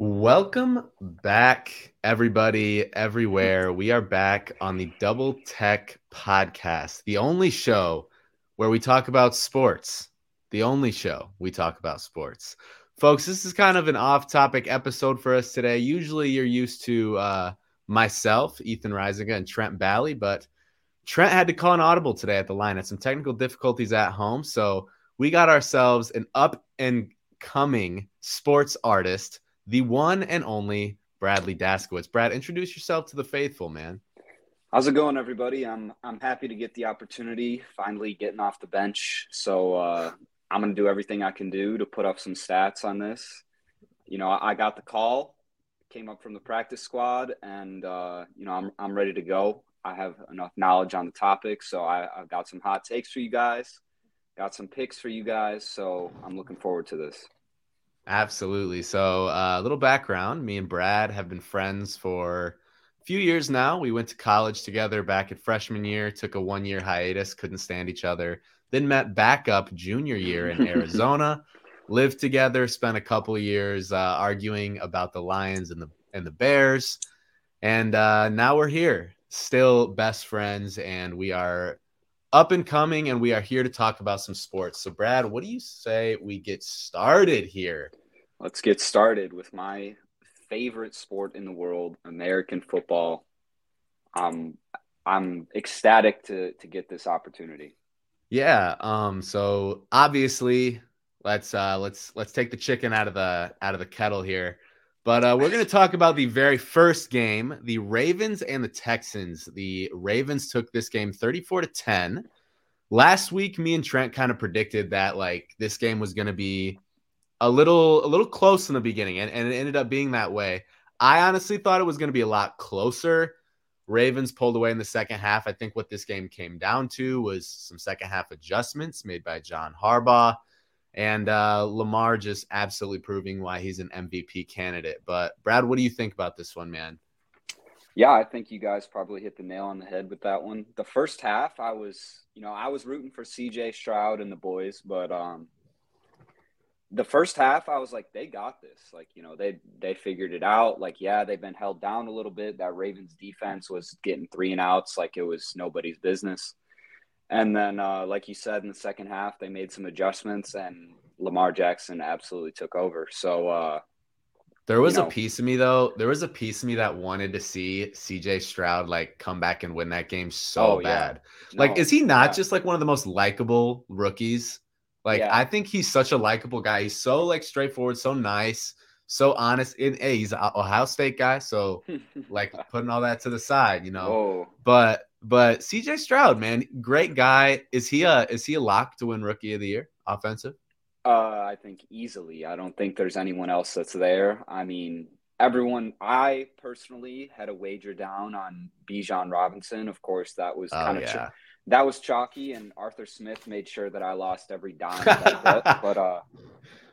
Welcome back, everybody, everywhere. We are back on the Double Tech Podcast, the only show where we talk about sports. The only show we talk about sports. Folks, this is kind of an off topic episode for us today. Usually you're used to uh, myself, Ethan Rycenga, and Trent Bally, but Trent had to call an audible today at the line. Had some technical difficulties at home. So we got ourselves an up and coming sports artist the one and only Bradley Daszkiewicz. Brad, introduce yourself to the faithful, man. How's it going, everybody? I'm I'm happy to get the opportunity, finally getting off the bench. So uh, I'm gonna do everything I can do to put up some stats on this. You know, I got the call, came up from the practice squad, and uh, you know, I'm I'm ready to go. I have enough knowledge on the topic, so I, I've got some hot takes for you guys, got some picks for you guys. So I'm looking forward to this. Absolutely. So, uh, a uh, little background me and Brad have been friends for a few years now. We went to college together back at freshman year, took a one year hiatus, couldn't stand each other, then met back up junior year in Arizona, lived together, spent a couple years uh, arguing about the Lions and the, and the Bears. And uh, now we're here, still best friends, and we are up and coming, and we are here to talk about some sports. So, Brad, what do you say we get started here? Let's get started with my favorite sport in the world, American football. Um, I'm ecstatic to to get this opportunity. Yeah. Um. So obviously, let's uh let's let's take the chicken out of the out of the kettle here. But uh, we're going to talk about the very first game, the Ravens and the Texans. The Ravens took this game 34 to 10. Last week, me and Trent kind of predicted that like this game was going to be a little a little close in the beginning, and, and it ended up being that way. I honestly thought it was going to be a lot closer. Ravens pulled away in the second half. I think what this game came down to was some second half adjustments made by John Harbaugh and uh, Lamar just absolutely proving why he's an MVP candidate. But Brad, what do you think about this one, man? Yeah, I think you guys probably hit the nail on the head with that one. The first half, I was, you know, I was rooting for CJ Stroud and the boys, but um, the first half, I was like, they got this. Like, you know, they they figured it out. Like, yeah, they've been held down a little bit. That Ravens defense was getting three and outs like it was nobody's business. And then, uh, like you said, in the second half, they made some adjustments, and Lamar Jackson absolutely took over. So, uh, there was you know, a piece of me though. There was a piece of me that wanted to see CJ Stroud like come back and win that game so oh, bad. Yeah. Like, no, is he not yeah. just like one of the most likable rookies? Like, yeah. I think he's such a likable guy. He's so like straightforward, so nice, so honest. In hey, he's an Ohio State guy, so like putting all that to the side, you know. Whoa. But but CJ Stroud, man, great guy. Is he a is he a lock to win Rookie of the Year? Offensive? Uh, I think easily. I don't think there's anyone else that's there. I mean, everyone. I personally had a wager down on Bijan Robinson. Of course, that was oh, kind of yeah. ch- that was chalky, and Arthur Smith made sure that I lost every dime. but uh,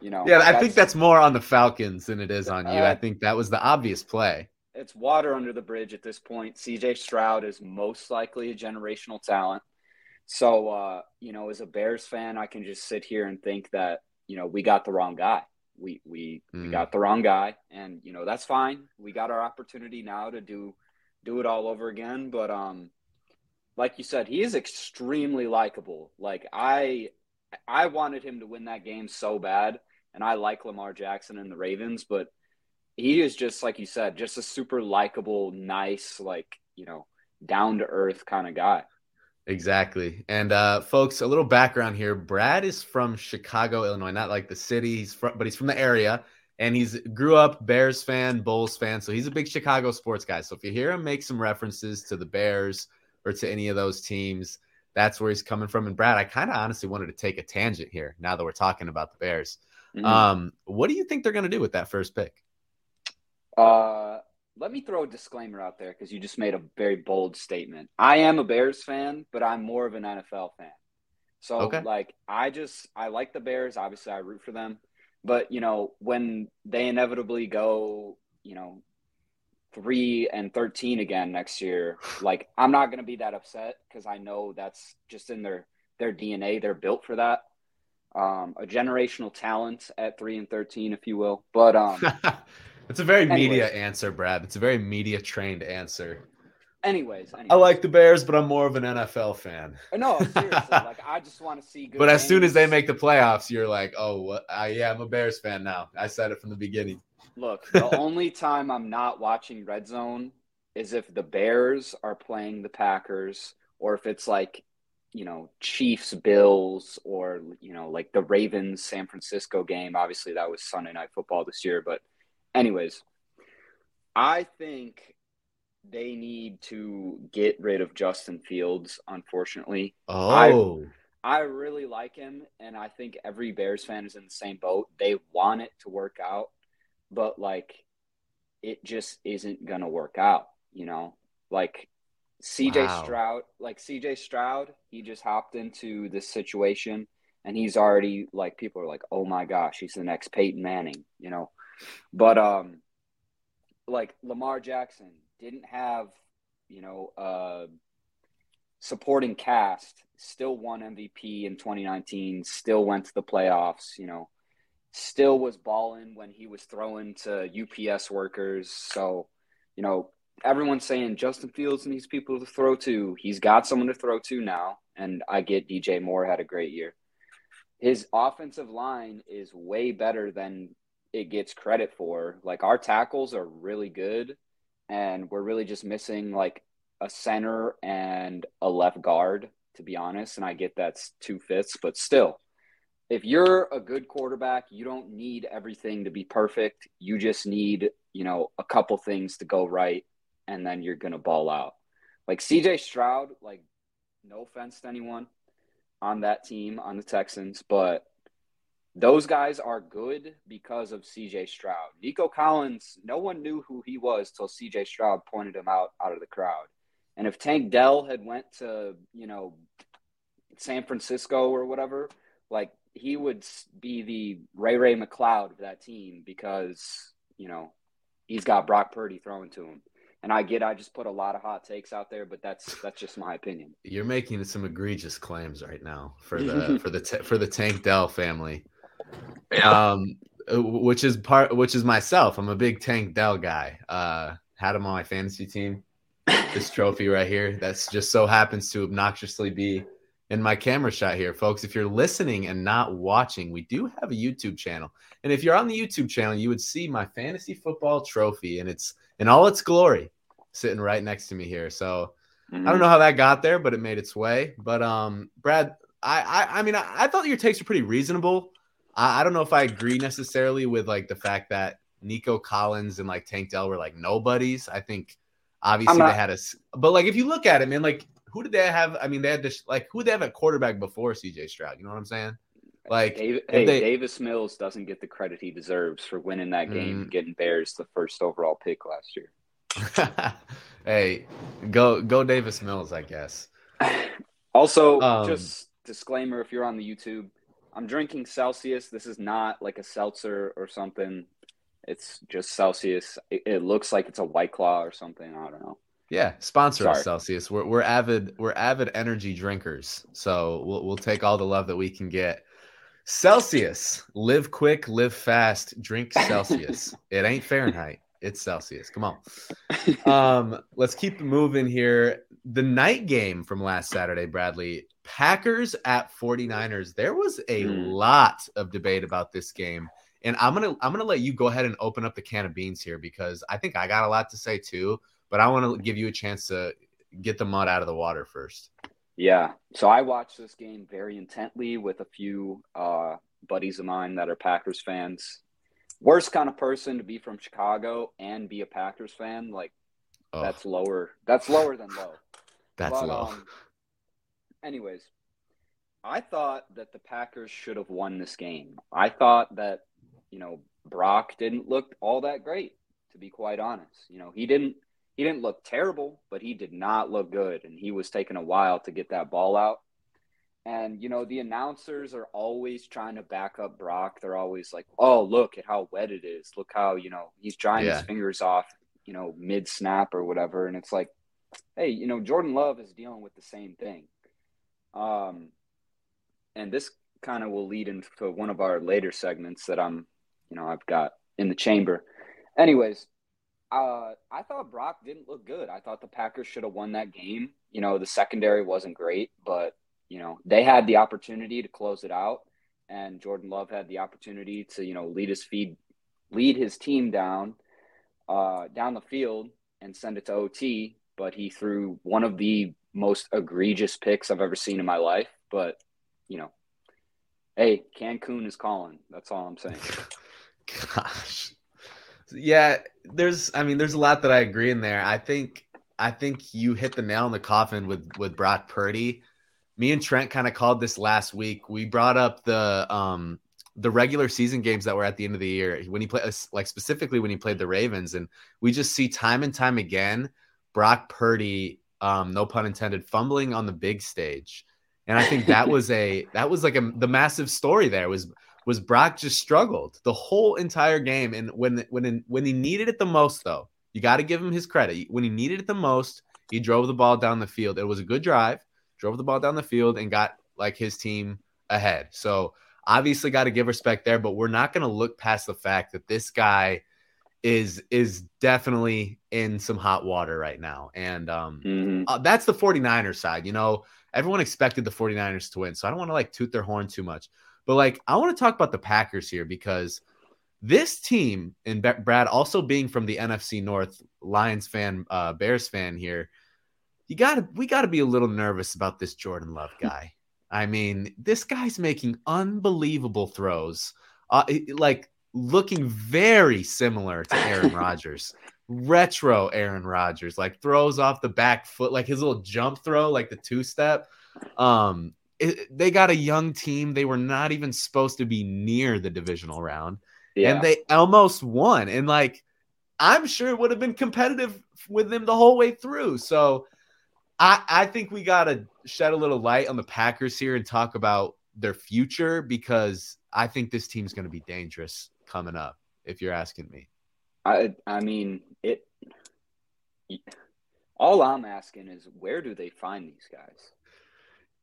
you know, yeah, I think that's more on the Falcons than it is on you. Uh, I think that was the obvious play it's water under the bridge at this point. CJ Stroud is most likely a generational talent. So, uh, you know, as a Bears fan, I can just sit here and think that, you know, we got the wrong guy. We we, mm. we got the wrong guy, and you know that's fine. We got our opportunity now to do do it all over again. But um, like you said, he is extremely likable. Like I I wanted him to win that game so bad, and I like Lamar Jackson and the Ravens, but he is just like you said, just a super likable, nice, like you know, down to earth kind of guy. Exactly. And uh, folks, a little background here. Brad is from Chicago, Illinois, not like the city, he's from, but he's from the area. And he's grew up Bears fan, Bulls fan. So he's a big Chicago sports guy. So if you hear him make some references to the Bears or to any of those teams, that's where he's coming from. And Brad, I kind of honestly wanted to take a tangent here now that we're talking about the Bears. Mm-hmm. Um, what do you think they're going to do with that first pick? Uh, let me throw a disclaimer out there because you just made a very bold statement. I am a Bears fan, but I'm more of an NFL fan. So, okay. like, I just I like the Bears. Obviously, I root for them. But you know, when they inevitably go, you know, three and thirteen again next year, like, I'm not going to be that upset because I know that's just in their their DNA. They're built for that. Um, a generational talent at three and thirteen, if you will. But um, It's a very anyways. media answer, Brad. It's a very media trained answer. Anyways, anyways, I like the Bears, but I'm more of an NFL fan. No, seriously, like I just want to see. Good. But as soon as they make the playoffs, you're like, oh, what? Uh, yeah, I'm a Bears fan now. I said it from the beginning. Look, the only time I'm not watching Red Zone is if the Bears are playing the Packers, or if it's like, you know, Chiefs, Bills, or you know, like the Ravens San Francisco game. Obviously, that was Sunday Night Football this year, but anyways, I think they need to get rid of Justin Fields, unfortunately. Oh. I, I really like him, and I think every Bears fan is in the same boat. They want it to work out, but like it just isn't gonna work out, you know? Like CJ wow. Stroud, like CJ Stroud, he just hopped into this situation and he's already like people are like, "Oh my gosh, he's the next Peyton Manning," you know. But um like Lamar Jackson, didn't have, you know, uh, supporting cast, still won MVP in 2019, still went to the playoffs, you know, still was balling when he was throwing to UPS workers. So, you know, everyone's saying Justin Fields needs people to throw to. He's got someone to throw to now. And I get DJ Moore had a great year. His offensive line is way better than it gets credit for. Like our tackles are really good and we're really just missing like a center and a left guard, to be honest. And I get that's two fifths, but still, if you're a good quarterback, you don't need everything to be perfect. You just need, you know, a couple things to go right, and then you're gonna ball out. Like CJ Stroud, like no offense to anyone on that team on the Texans, but those guys are good because of CJ Stroud. Nico Collins, no one knew who he was till CJ Stroud pointed him out out of the crowd. And if Tank Dell had went to, you know, San Francisco or whatever, like he would be the Ray Ray McCloud of that team because, you know, he's got Brock Purdy throwing to him. And I get I just put a lot of hot takes out there, but that's that's just my opinion. You're making some egregious claims right now for the for the for the Tank Dell family. Yeah. Um, uh, which is part, which is myself. I'm a big Tank Dell guy. Uh, had him on my fantasy team. This trophy right here, that's just so happens to obnoxiously be in my camera shot here, folks. If you're listening and not watching, we do have a YouTube channel, and if you're on the YouTube channel, you would see my fantasy football trophy, and it's in all its glory, sitting right next to me here. So mm-hmm. I don't mm-hmm. know how that got there, but it made its way. But um, Brad, I I, I mean, I, I thought your takes were pretty reasonable. I, I don't know if I agree necessarily with like the fact that Nico Collins and like Tank Dell were like nobodies. I think obviously not, they had a, but like if you look at it, man, like who did they have? I mean, they had this like who did they have at quarterback before CJ Stroud? You know what I'm saying? Like, Dave, hey, they, Davis Mills doesn't get the credit he deserves for winning that game mm, and getting Bears the first overall pick last year. hey, go go Davis Mills, I guess. Also, um, just disclaimer: if you're on the YouTube, I'm drinking Celsius. This is not like a seltzer or something. It's just Celsius. It, it looks like it's a White Claw or something. I don't know. Yeah, sponsor Sorry. us, Celsius. We're we're avid we're avid energy drinkers, so we'll we'll take all the love that we can get. Celsius, live quick, live fast, drink Celsius. it ain't Fahrenheit, it's Celsius. Come on. Um, let's keep moving here. The night game from last Saturday, Bradley. Packers at 49ers. There was a mm. lot of debate about this game. And I'm gonna I'm gonna let you go ahead and open up the can of beans here because I think I got a lot to say too, but I want to give you a chance to get the mud out of the water first. Yeah. So I watched this game very intently with a few uh, buddies of mine that are Packers fans. Worst kind of person to be from Chicago and be a Packers fan. Like oh. that's lower. That's lower than low. That's but, low. Um, anyways, I thought that the Packers should have won this game. I thought that, you know, Brock didn't look all that great, to be quite honest. You know, he didn't he didn't look terrible, but he did not look good and he was taking a while to get that ball out. And you know, the announcers are always trying to back up Brock. They're always like, "Oh, look at how wet it is. Look how, you know, he's drying yeah. his fingers off, you know, mid snap or whatever." And it's like, "Hey, you know, Jordan Love is dealing with the same thing." Um, and this kind of will lead into one of our later segments that I'm, you know, I've got in the chamber. anyways, uh, I thought Brock didn't look good. I thought the Packers should have won that game. You know, the secondary wasn't great, but you know they had the opportunity to close it out, and Jordan Love had the opportunity to you know lead his feed, lead his team down, uh, down the field and send it to OT. But he threw one of the most egregious picks I've ever seen in my life. But you know, hey, Cancun is calling. That's all I'm saying. Gosh. Yeah, there's I mean, there's a lot that I agree in there. I think I think you hit the nail in the coffin with with Brock Purdy. Me and Trent kind of called this last week. We brought up the um the regular season games that were at the end of the year when he played like specifically when he played the Ravens and we just see time and time again Brock Purdy um no pun intended fumbling on the big stage. And I think that was a that was like a the massive story there was was Brock just struggled the whole entire game. And when when when he needed it the most, though, you got to give him his credit. When he needed it the most, he drove the ball down the field. It was a good drive, drove the ball down the field, and got like his team ahead. So obviously, got to give respect there. But we're not going to look past the fact that this guy is is definitely in some hot water right now and um mm-hmm. uh, that's the 49ers side you know everyone expected the 49ers to win so i don't want to like toot their horn too much but like, I want to talk about the Packers here because this team and Brad also being from the NFC North, Lions fan, uh, Bears fan here, you gotta we gotta be a little nervous about this Jordan Love guy. I mean, this guy's making unbelievable throws, uh, like looking very similar to Aaron Rodgers, retro Aaron Rodgers, like throws off the back foot, like his little jump throw, like the two step. Um, it, they got a young team. They were not even supposed to be near the divisional round, yeah. and they almost won. And like, I'm sure it would have been competitive with them the whole way through. So, I I think we got to shed a little light on the Packers here and talk about their future because I think this team's going to be dangerous coming up. If you're asking me, I I mean it. All I'm asking is where do they find these guys?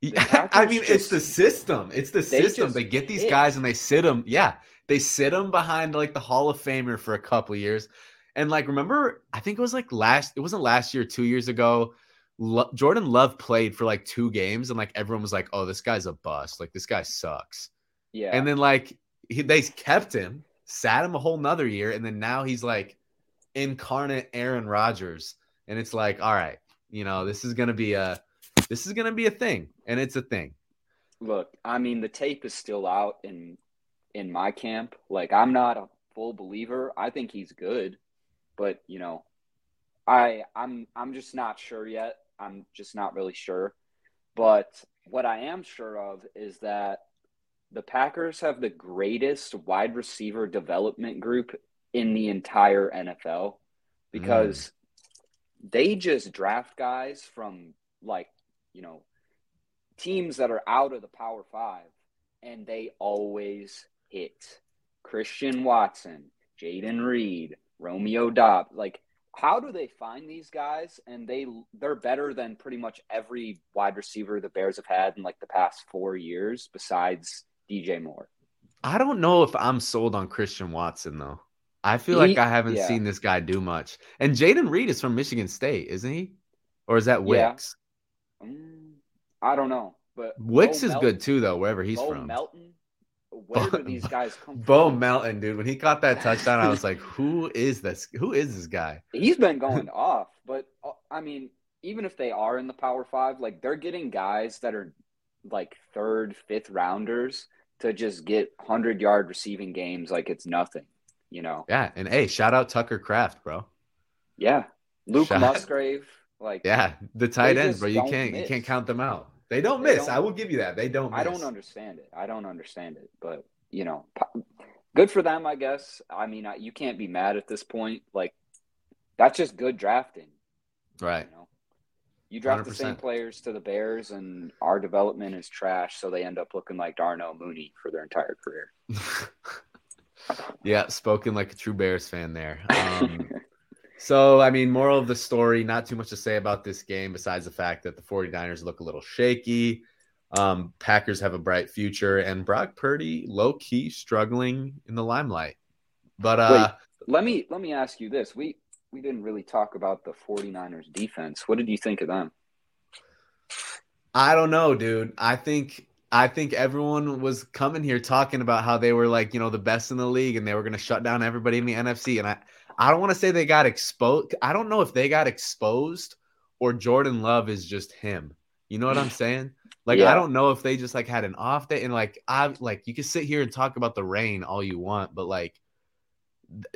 I mean, just, it's the system. It's the they system. They get these hit. guys and they sit them. Yeah, they sit them behind like the Hall of Famer for a couple years. And like, remember, I think it was like last. It wasn't last year, two years ago. Lo- Jordan Love played for like two games, and like everyone was like, "Oh, this guy's a bust. Like this guy sucks." Yeah. And then like he, they kept him, sat him a whole nother year, and then now he's like incarnate Aaron Rodgers, and it's like, all right, you know, this is gonna be a this is going to be a thing, and it's a thing. Look, I mean, the tape is still out in in my camp. Like, I'm not a full believer. I think he's good, but you know, I I'm I'm just not sure yet. I'm just not really sure. But what I am sure of is that the Packers have the greatest wide receiver development group in the entire NFL because mm. they just draft guys from like you know, teams that are out of the Power Five, and they always hit. Christian Watson, Jayden Reed, Romeo Doubs. Like, how do they find these guys? And they they're better than pretty much every wide receiver the Bears have had in like the past four years, besides DJ Moore. I don't know if I'm sold on Christian Watson though. I feel he, like I haven't yeah. seen this guy do much. And Jayden Reed is from Michigan State, isn't he? Or is that Wicks? Mm, I don't know, but Wicks Bo is Melton, good too, though. Wherever he's Bo from, Melton. Where do these guys come from? Bo Melton, dude. When he caught that touchdown, I was like, "Who is this? Who is this guy?" He's been going off, but uh, I mean, even if they are in the Power Five, like they're getting guys that are like third, fifth rounders to just get hundred yard receiving games like it's nothing, you know? Yeah, and hey, shout out Tucker Kraft, bro. Yeah, Luke shout Musgrave. Like yeah, the tight ends, bro. You can't miss. you can't count them out. They don't they miss. Don't, I will give you that. They don't. Miss. I don't understand it. I don't understand it. But you know, good for them, I guess. I mean, you can't be mad at this point. Like that's just good drafting, right? You, know? you draft 100%. the same players to the Bears, and our development is trash, so they end up looking like Darnell Mooney for their entire career. yeah, spoken like a true Bears fan there. Um, So, I mean, moral of the story, not too much to say about this game besides the fact that the 49ers look a little shaky. Um, Packers have a bright future, and Brock Purdy low key struggling in the limelight. But uh, Let me let me ask you this. We we didn't really talk about the 49ers defense. What did you think of them? I don't know, dude. I think I think everyone was coming here talking about how they were like, you know, the best in the league and they were going to shut down everybody in the NFC and I I don't want to say they got exposed. I don't know if they got exposed or Jordan Love is just him. You know what I'm saying? Like yeah. I don't know if they just like had an off day and like I like you can sit here and talk about the rain all you want, but like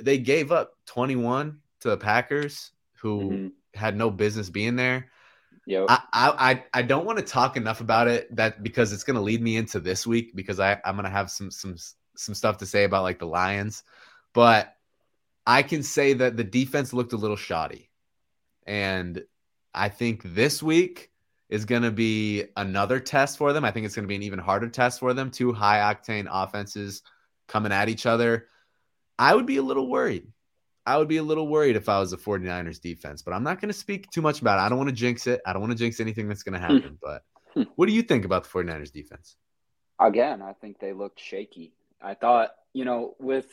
they gave up 21 to the Packers who mm-hmm. had no business being there. Yeah, I, I I don't want to talk enough about it that because it's going to lead me into this week because I I'm going to have some some some stuff to say about like the Lions, but I can say that the defense looked a little shoddy, and I think this week is going to be another test for them. I think it's going to be an even harder test for them. Two high octane offenses coming at each other. I would be a little worried. I would be a little worried if I was the 49ers defense, but I'm not going to speak too much about it. I don't want to jinx it. I don't want to jinx anything that's going to happen. But what do you think about the 49ers defense? Again, I think they looked shaky. I thought, you know, with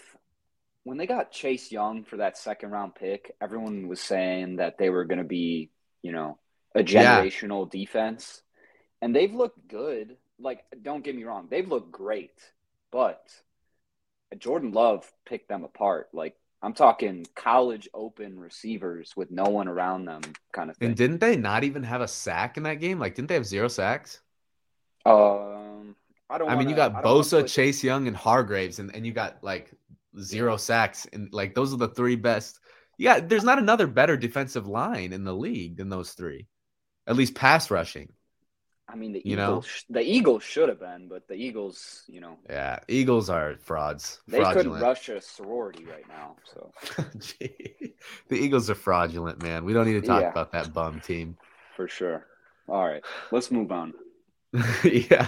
when they got Chase Young for that second round pick, everyone was saying that they were going to be, you know, a generational yeah. defense. And they've looked good. Like, don't get me wrong, they've looked great. But Jordan Love picked them apart. Like, I'm talking college open receivers with no one around them, kind of thing. And didn't they not even have a sack in that game? Like, didn't they have zero sacks? Um, I don't. I wanna, mean, you got Bosa. Chase Young, and Hargreaves, and, and you got like zero sacks, and like those are the three best. Yeah, there's not another better defensive line in the league than those three, at least pass rushing. I mean, the you Eagles, know? the Eagles should have been, but the Eagles, you know, yeah, Eagles are frauds. They fraudulent. couldn't rush a sorority right now. So the Eagles are fraudulent, man. We don't need to talk yeah, about that bum team for sure. All right, let's move on. yeah.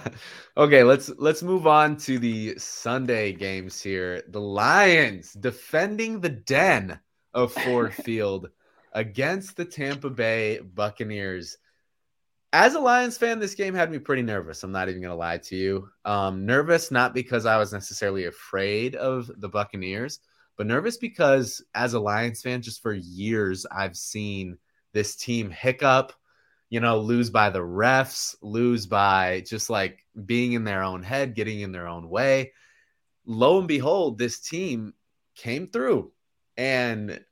Okay, let's let's move on to the Sunday games here. The Lions defending the den of Ford Field against the Tampa Bay Buccaneers as a Lions fan, this game had me pretty nervous. I'm not even going to lie to you. Um, nervous not because I was necessarily afraid of the Buccaneers, but nervous because as a Lions fan, just for years, I've seen this team hiccup, you know, lose by the refs, lose by just like being in their own head, getting in their own way. Lo and behold, this team came through. And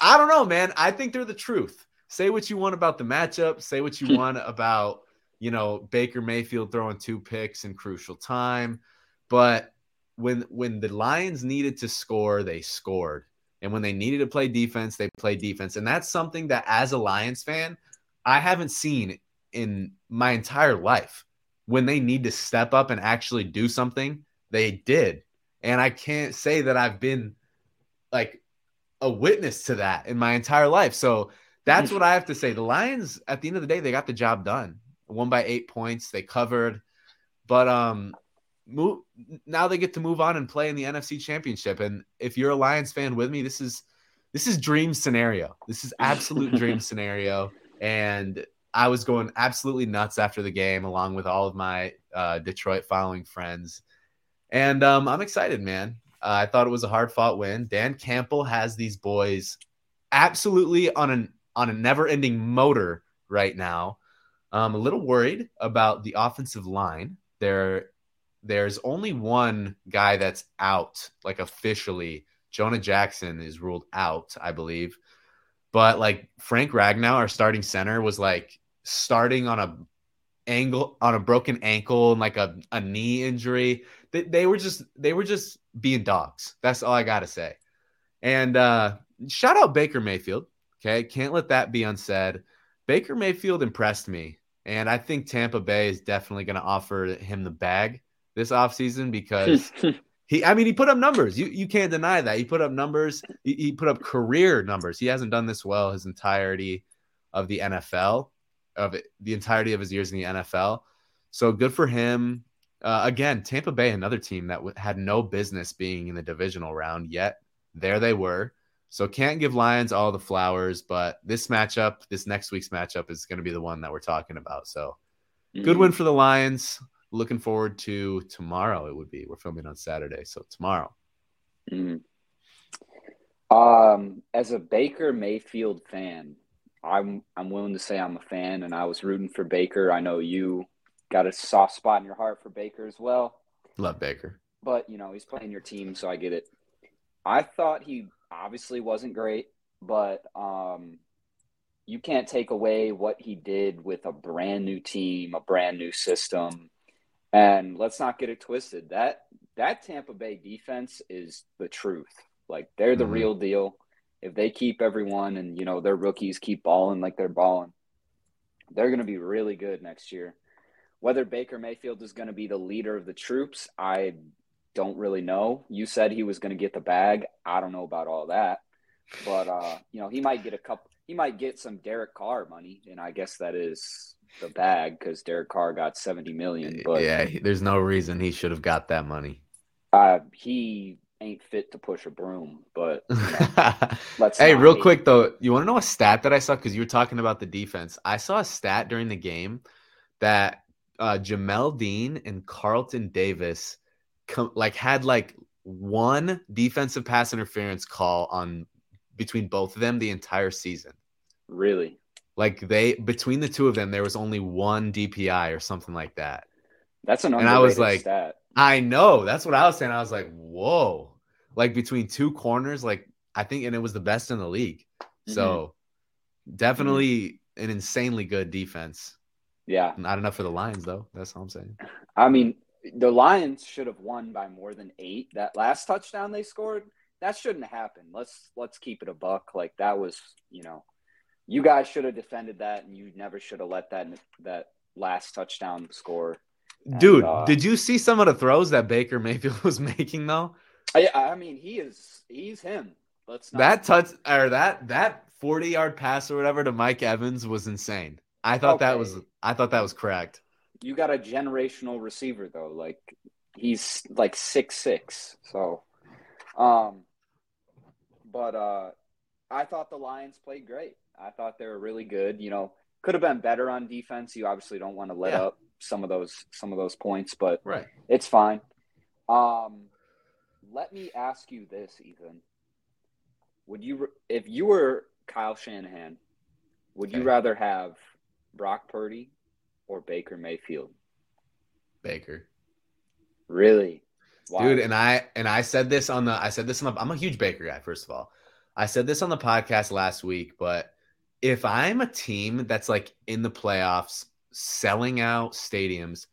I don't know, man. I think they're the truth say what you want about the matchup, say what you hmm. want about, you know, Baker Mayfield throwing two picks in crucial time, but when when the Lions needed to score, they scored. And when they needed to play defense, they played defense. And that's something that as a Lions fan, I haven't seen in my entire life. When they need to step up and actually do something, they did. And I can't say that I've been like a witness to that in my entire life. So that's what I have to say. The Lions, at the end of the day, they got the job done. One by eight points, they covered. But um, move now they get to move on and play in the NFC Championship. And if you're a Lions fan with me, this is this is dream scenario. This is absolute dream scenario. And I was going absolutely nuts after the game, along with all of my uh, Detroit following friends. And um, I'm excited, man. Uh, I thought it was a hard fought win. Dan Campbell has these boys absolutely on an on a never ending motor right now. I'm a little worried about the offensive line. There, there's only one guy that's out, like officially. Jonah Jackson is ruled out, I believe. But like Frank Ragnow, our starting center, was like starting on a angle on a broken ankle and like a, a knee injury. They, they were just they were just being dogs. That's all I gotta say. And uh shout out Baker Mayfield. Okay. Can't let that be unsaid. Baker Mayfield impressed me. And I think Tampa Bay is definitely going to offer him the bag this offseason because he, I mean, he put up numbers. You, you can't deny that. He put up numbers. He, he put up career numbers. He hasn't done this well his entirety of the NFL, of it, the entirety of his years in the NFL. So good for him. Uh, again, Tampa Bay, another team that w- had no business being in the divisional round, yet there they were. So can't give Lions all the flowers, but this matchup, this next week's matchup is going to be the one that we're talking about. So mm-hmm. good win for the Lions. Looking forward to tomorrow. It would be. We're filming on Saturday, so tomorrow. Mm-hmm. Um, as a Baker Mayfield fan, I'm I'm willing to say I'm a fan, and I was rooting for Baker. I know you got a soft spot in your heart for Baker as well. Love Baker, but you know he's playing your team, so I get it. I thought he obviously wasn't great, but um, you can't take away what he did with a brand new team, a brand new system. And let's not get it twisted. That that Tampa Bay defense is the truth. Like they're the mm-hmm. real deal. If they keep everyone and you know their rookies keep balling like they're balling, they're going to be really good next year. Whether Baker Mayfield is going to be the leader of the troops, I don't really know. You said he was going to get the bag. I don't know about all that, but uh, you know he might get a couple he might get some Derek Carr money, and I guess that is the bag because Derek Carr got seventy million. But yeah, there's no reason he should have got that money. Uh, he ain't fit to push a broom. But you know, let's. hey, real hate. quick though, you want to know a stat that I saw because you were talking about the defense. I saw a stat during the game that uh, Jamel Dean and Carlton Davis, com- like had like one defensive pass interference call on between both of them the entire season. Really? Like they between the two of them, there was only one DPI or something like that. That's an and I was like, stat. I know. That's what I was saying. I was like, whoa. Like between two corners, like I think, and it was the best in the league. Mm-hmm. So definitely mm-hmm. an insanely good defense. Yeah. Not enough for the Lions though. That's all I'm saying. I mean, the Lions should have won by more than eight. That last touchdown they scored, that shouldn't happen. Let's let's keep it a buck. Like that was, you know, you guys should have defended that, and you never should have let that that last touchdown score. Dude, uh, did you see some of the throws that Baker Mayfield was making though? I, I mean, he is he's him. Let's not that touch or that that forty yard pass or whatever to Mike Evans was insane. I thought okay. that was I thought that was correct. You got a generational receiver though, like he's like six six. So, um, but uh, I thought the Lions played great. I thought they were really good. You know, could have been better on defense. You obviously don't want to let yeah. up some of those some of those points, but right. it's fine. Um, let me ask you this, Ethan. Would you, if you were Kyle Shanahan, would okay. you rather have Brock Purdy or Baker Mayfield? Baker. Really? Why? Dude, and I and I said this on the I said this on the I'm a huge Baker guy, first of all. I said this on the podcast last week, but if I'm a team that's like in the playoffs, selling out stadiums,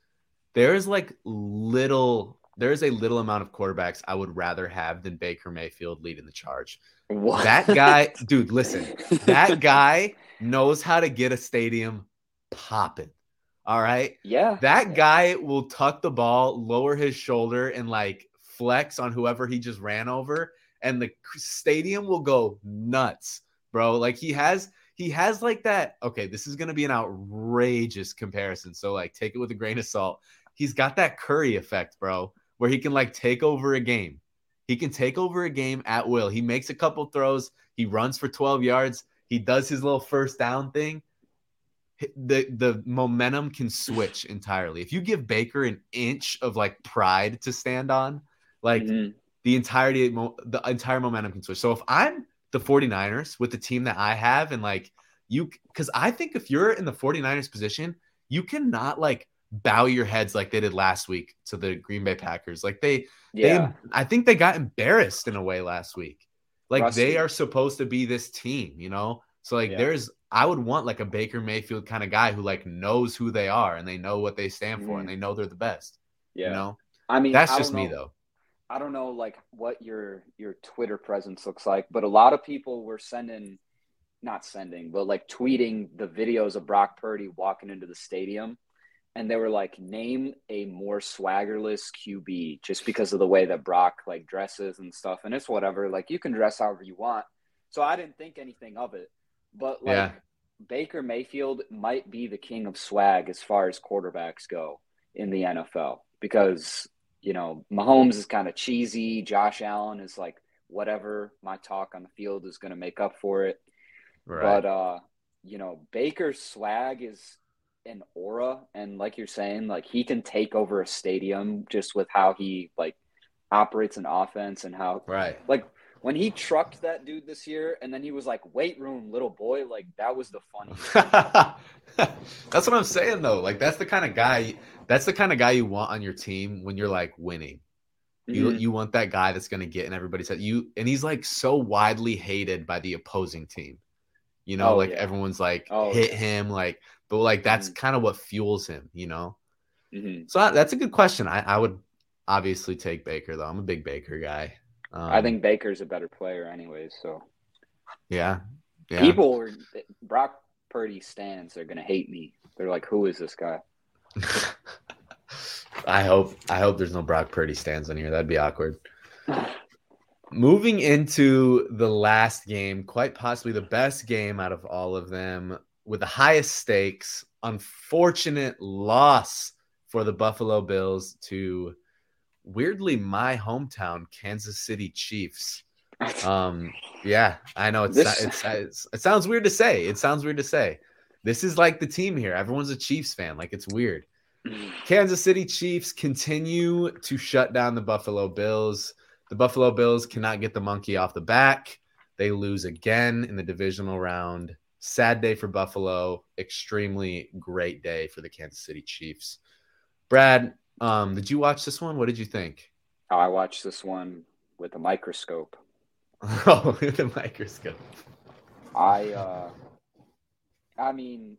there's like little there is a little amount of quarterbacks I would rather have than Baker Mayfield leading the charge. What? That guy, dude, listen, that guy knows how to get a stadium popping. All right. Yeah. That guy will tuck the ball, lower his shoulder, and like flex on whoever he just ran over, and the stadium will go nuts, bro. Like he has, he has like that. Okay, this is gonna be an outrageous comparison. So like take it with a grain of salt. He's got that Curry effect, bro where he can like take over a game. He can take over a game at will. He makes a couple throws, he runs for 12 yards, he does his little first down thing. The the momentum can switch entirely. If you give Baker an inch of like pride to stand on, like mm-hmm. the entirety the entire momentum can switch. So if I'm the 49ers with the team that I have and like you cuz I think if you're in the 49ers position, you cannot like bow your heads like they did last week to the Green Bay Packers. Like they, yeah. they I think they got embarrassed in a way last week. Like Rusty. they are supposed to be this team, you know? So like yeah. there's I would want like a Baker Mayfield kind of guy who like knows who they are and they know what they stand for mm. and they know they're the best. Yeah. You know? I mean that's I just me though. I don't know like what your your Twitter presence looks like, but a lot of people were sending not sending, but like tweeting the videos of Brock Purdy walking into the stadium and they were like, name a more swaggerless QB just because of the way that Brock like dresses and stuff. And it's whatever. Like you can dress however you want. So I didn't think anything of it. But like yeah. Baker Mayfield might be the king of swag as far as quarterbacks go in the NFL because, you know, Mahomes is kind of cheesy. Josh Allen is like, whatever my talk on the field is going to make up for it. Right. But, uh, you know, Baker's swag is an aura and like you're saying like he can take over a stadium just with how he like operates an offense and how right like when he trucked that dude this year, and then he was like, "Weight room, little boy," like that was the funny that's what I'm saying though. Like that's the kind of guy. That's the kind of guy you want on your team when you're like winning. You Mhm. you want that guy that's gonna get in everybody's head. You and he's like so widely hated by the opposing team. You know, Oh, like yeah. everyone's like Oh, hit yeah. him, like, but like that's Mhm. kind of what fuels him. You know. Mhm. So I- that's a good question. I, I would obviously take Baker though. I'm a big Baker guy. Um, I think Baker's a better player, anyways. So yeah, yeah. people are Brock Purdy stands They're gonna hate me. They're like, "Who is this guy?" I hope I hope there's no Brock Purdy stands on here. That'd be awkward. Moving into the last game, quite possibly the best game out of all of them, with the highest stakes. Unfortunate loss for the Buffalo Bills to weirdly my hometown, Kansas City Chiefs. Um, yeah, I know it's, This- it's, it's it sounds weird to say. It sounds weird to say. This is like the team here. Everyone's a Chiefs fan. Like it's weird. Kansas City Chiefs continue to shut down the Buffalo Bills. The Buffalo Bills cannot get the monkey off the back. They lose again in the divisional round. Sad day for Buffalo. Extremely great day for the Kansas City Chiefs. Brad, um, did you watch this one? What did you think? I watched this one with a microscope. Oh, with the microscope. I uh I mean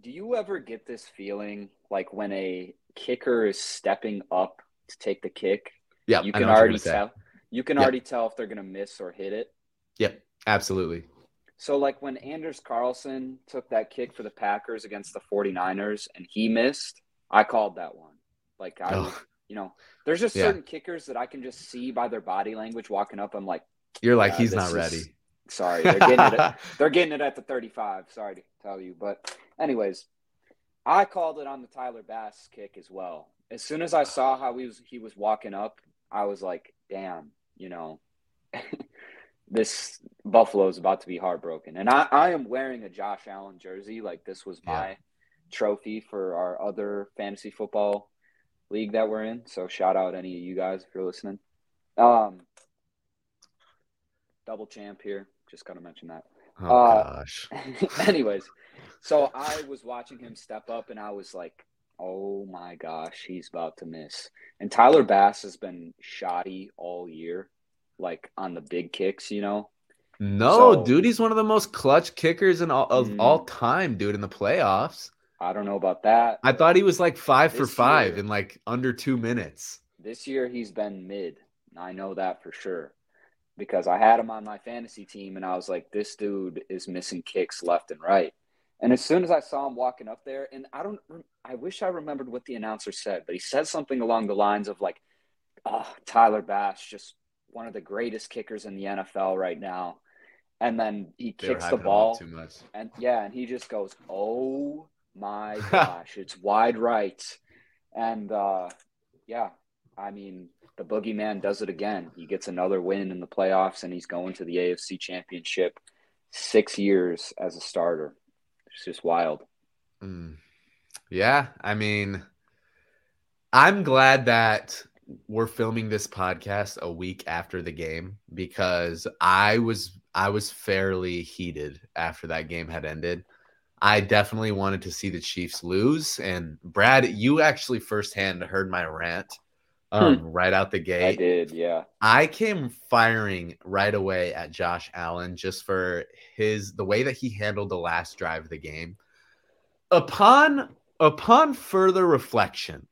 do you ever get this feeling like when a kicker is stepping up to take the kick, Yeah, you I can already tell you can Yep. already tell if they're gonna miss or hit it. Yep, absolutely. So like when Anders Carlson took that kick for the Packers against the 49ers and he missed, I called that one. Like I Oh. you know, there's just Yeah. certain kickers that I can just see by their body language walking up. I'm like, You're like, Yeah, he's not is- ready. Sorry, they're getting it. At, they're getting it at the 35. Sorry to tell you, but anyways, I called it on the Tyler Bass kick as well. As soon as I saw how he was he was walking up, I was like, damn, you know, this Buffalo is about to be heartbroken. And I, I am wearing a Josh Allen jersey. Like this was my Yeah. trophy for our other fantasy football league that we're in. So shout out any of you guys if you're listening. Um, double champ here. Just got to mention that. Oh Uh, gosh. Anyways, so I was watching him step up, and I was like, "Oh my gosh, he's about to miss." And Tyler Bass has been shoddy all year, like on the big kicks, you know. No, So- dude, he's one of the most clutch kickers in all, of Mm. all time, dude, in the playoffs. I don't know about that. I thought he was like five for five year- in like under two minutes. This year he's been mid. I know that for sure because I had him on my fantasy team, and I was like, "This dude is missing kicks left and right." And as soon as I saw him walking up there, and I don't, I wish I remembered what the announcer said, but he said something along the lines of like, oh, "Tyler Bass, just one of the greatest kickers in the NFL right now," and then he They kicks the ball, too much. and yeah, and he just goes, "Oh my gosh, it's wide right," and uh, yeah, I mean, the boogeyman does it again. He gets another win in the playoffs, and he's going to the AFC Championship. Six years as a starter. It's just wild. Mm. Yeah, I mean, I'm glad that we're filming this podcast a week after the game because I was I was fairly heated after that game had ended. I definitely wanted to see the Chiefs lose, and Brad, you actually firsthand heard my rant um, right out the gate. I did, yeah. I came firing right away at Josh Allen just for his the way that he handled the last drive of the game. Upon upon further reflection.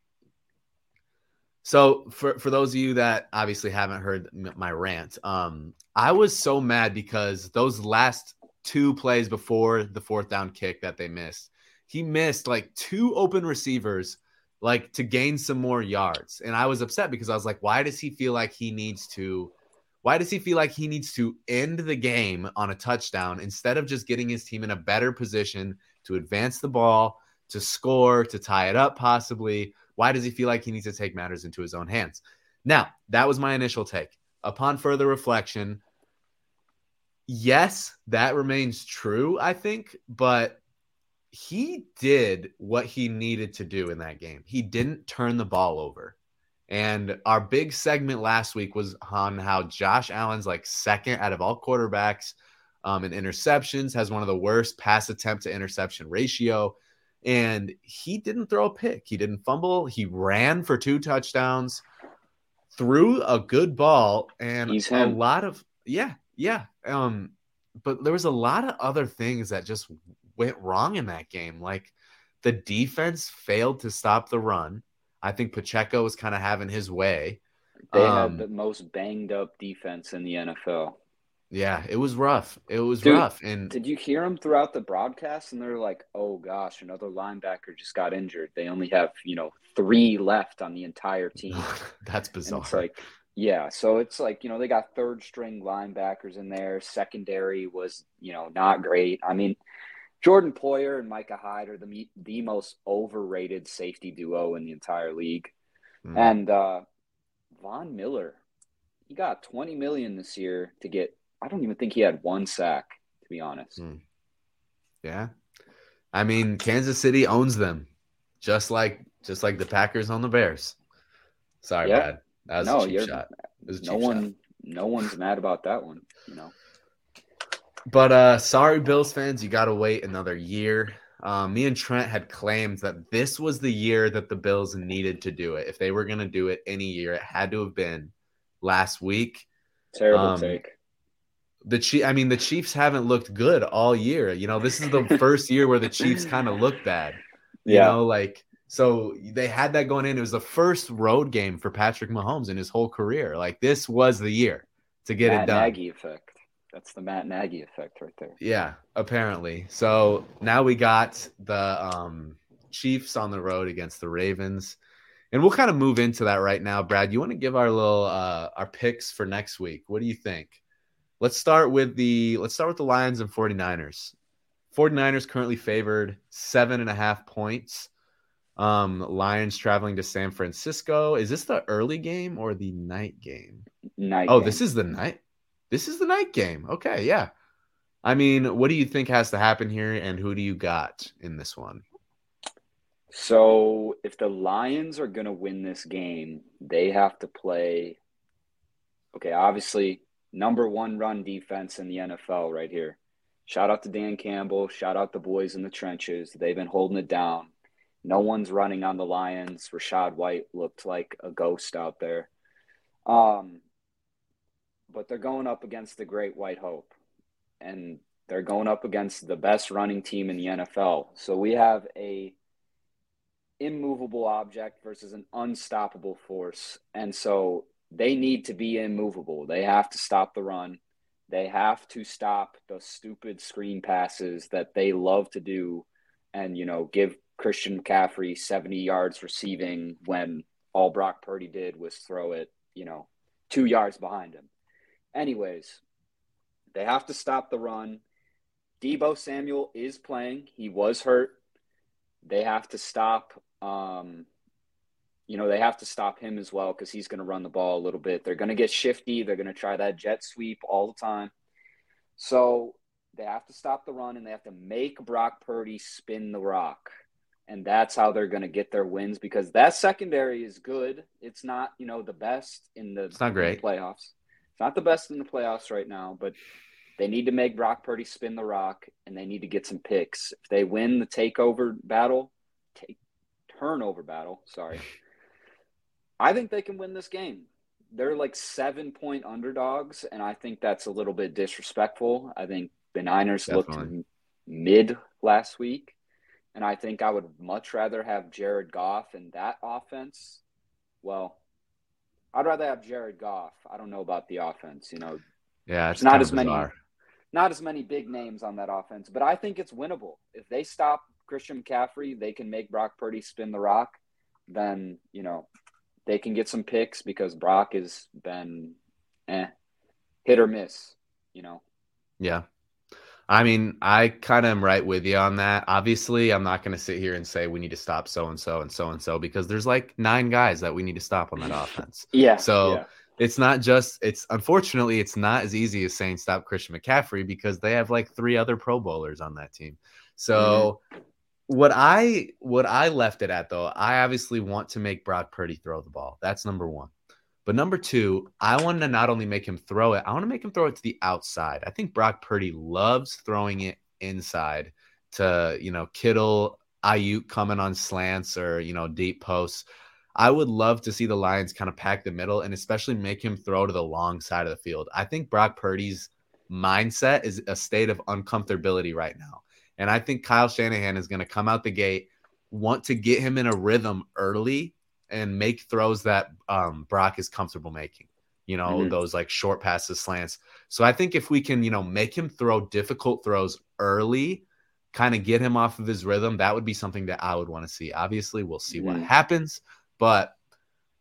So for for those of you that obviously haven't heard my rant, um I was so mad because those last two plays before the fourth down kick that they missed, he missed like two open receivers like to gain some more yards. And I was upset because I was like, why does he feel like he needs to why does he feel like he needs to end the game on a touchdown instead of just getting his team in a better position to advance the ball, to score, to tie it up possibly? Why does he feel like he needs to take matters into his own hands? Now, that was my initial take. Upon further reflection, yes, that remains true, I think, but he did what he needed to do in that game. He didn't turn the ball over. And our big segment last week was on how Josh Allen's like second out of all quarterbacks um, in interceptions, has one of the worst pass attempt to interception ratio. And he didn't throw a pick. He didn't fumble. He ran for two touchdowns, threw a good ball, and a lot of yeah, yeah. Um, but there was a lot of other things that just went wrong in that game. Like the defense failed to stop the run. I think Pacheco was kind of having his way. They um, had the most banged up defense in the NFL. Yeah, it was rough. It was Dude, rough. And did you hear them throughout the broadcast? And they're like, "Oh gosh, another linebacker just got injured. They only have you know three left on the entire team." That's bizarre. And it's like, yeah, so it's like you know they got third string linebackers in there. Secondary was you know not great. I mean, Jordan Poyer and Micah Hyde are the the most overrated safety duo in the entire league, mm. and uh, Von Miller, he got twenty million this year to get. I don't even think he had one sack, to be honest. Mm. Yeah, I mean Kansas City owns them, just like just like the Packers on the Bears. Sorry. Brad. That was no, a cheap shot. A no one, shot. no one's mad about that one. You know. But uh sorry, Bills fans, you got to wait another year. Um, me and Trent had claimed that this was the year that the Bills needed to do it. If they were going to do it any year, it had to have been last week. Terrible um, take. The Chief, I mean, the Chiefs haven't looked good all year. You know, this is the first year where the Chiefs kind of look bad. You yeah. know, like so they had that going in. It was the first road game for Patrick Mahomes in his whole career. Like this was the year to get it done. Nagy effect. That's the Matt Nagy effect right there. Yeah, apparently. So now we got the um, Chiefs on the road against the Ravens. And we'll kind of move into that right now. Brad, you want to give our little uh, our picks for next week? What do you think? Let's start with the let's start with the Lions and 49ers. 49ers currently favored seven and a half points. Um, Lions traveling to San Francisco. Is this the early game or the night game? Night. Oh, game. this is the night. This is the night game. Okay, yeah. I mean, what do you think has to happen here, and who do you got in this one? So, if the Lions are going to win this game, they have to play. Okay, obviously, number one run defense in the NFL right here. Shout out to Dan Campbell. Shout out the boys in the trenches. They've been holding it down. No one's running on the Lions. Rachaad White looked like a ghost out there. Um, but they're going up against the Great White Hope, and they're going up against the best running team in the NFL. So we have a immovable object versus an unstoppable force, and so they need to be immovable. They have to stop the run. They have to stop the stupid screen passes that they love to do, and you know give Christian McCaffrey 70 yards receiving when all Brock Purdy did was throw it, you know, two yards behind him. Anyways, they have to stop the run. Deebo Samuel is playing. He was hurt. They have to stop. Um, you know, they have to stop him as well because he's going to run the ball a little bit. They're going to get shifty. They're going to try that jet sweep all the time. So they have to stop the run and they have to make Brock Purdy spin the rock. And that's how they're going to get their wins because that secondary is good. It's not, you know, the best in the, it's not great. playoffs. Not the best in the playoffs right now, but they need to make Brock Purdy spin the rock and they need to get some picks. If they win the takeover battle, take turnover battle, sorry. I think they can win this game. They're like seven point underdogs, and I think that's a little bit disrespectful. I think the Niners Definitely. looked mid last week, and I think I would much rather have Jared Goff in that offense. Well, I'd rather have Jared Goff. I don't know about the offense. You know, yeah, it's not as many, not as many big names on that offense. But I think it's winnable if they stop Christian McCaffrey. They can make Brock Purdy spin the rock. Then you know they can get some picks because Brock has been eh, hit or miss. You know. Yeah, I mean, I kind of am right with you on that. Obviously, I'm not going to sit here and say we need to stop so and so and so and so because there's like nine guys that we need to stop on that offense. yeah. So yeah. it's not just it's unfortunately it's not as easy as saying stop Christian McCaffrey because they have like three other Pro Bowlers on that team. So mm-hmm. what I what I left it at though, I obviously want to make Brock Purdy throw the ball. That's number one. But number two, I want to not only make him throw it, I want to make him throw it to the outside. I think Brock Purdy loves throwing it inside to, you know, Kittle, Aiyuk coming on slants or, you know, deep posts. I would love to see the Lions kind of pack the middle and especially make him throw to the long side of the field. I think Brock Purdy's mindset is a state of uncomfortability right now. And I think Kyle Shanahan is going to come out the gate, want to get him in a rhythm early and make throws that um, Brock is comfortable making. You know, mm-hmm. those like short passes, slants. So I think if we can, you know, make him throw difficult throws early, kind of get him off of his rhythm, that would be something that I would want to see. Obviously, we'll see mm-hmm. what happens, but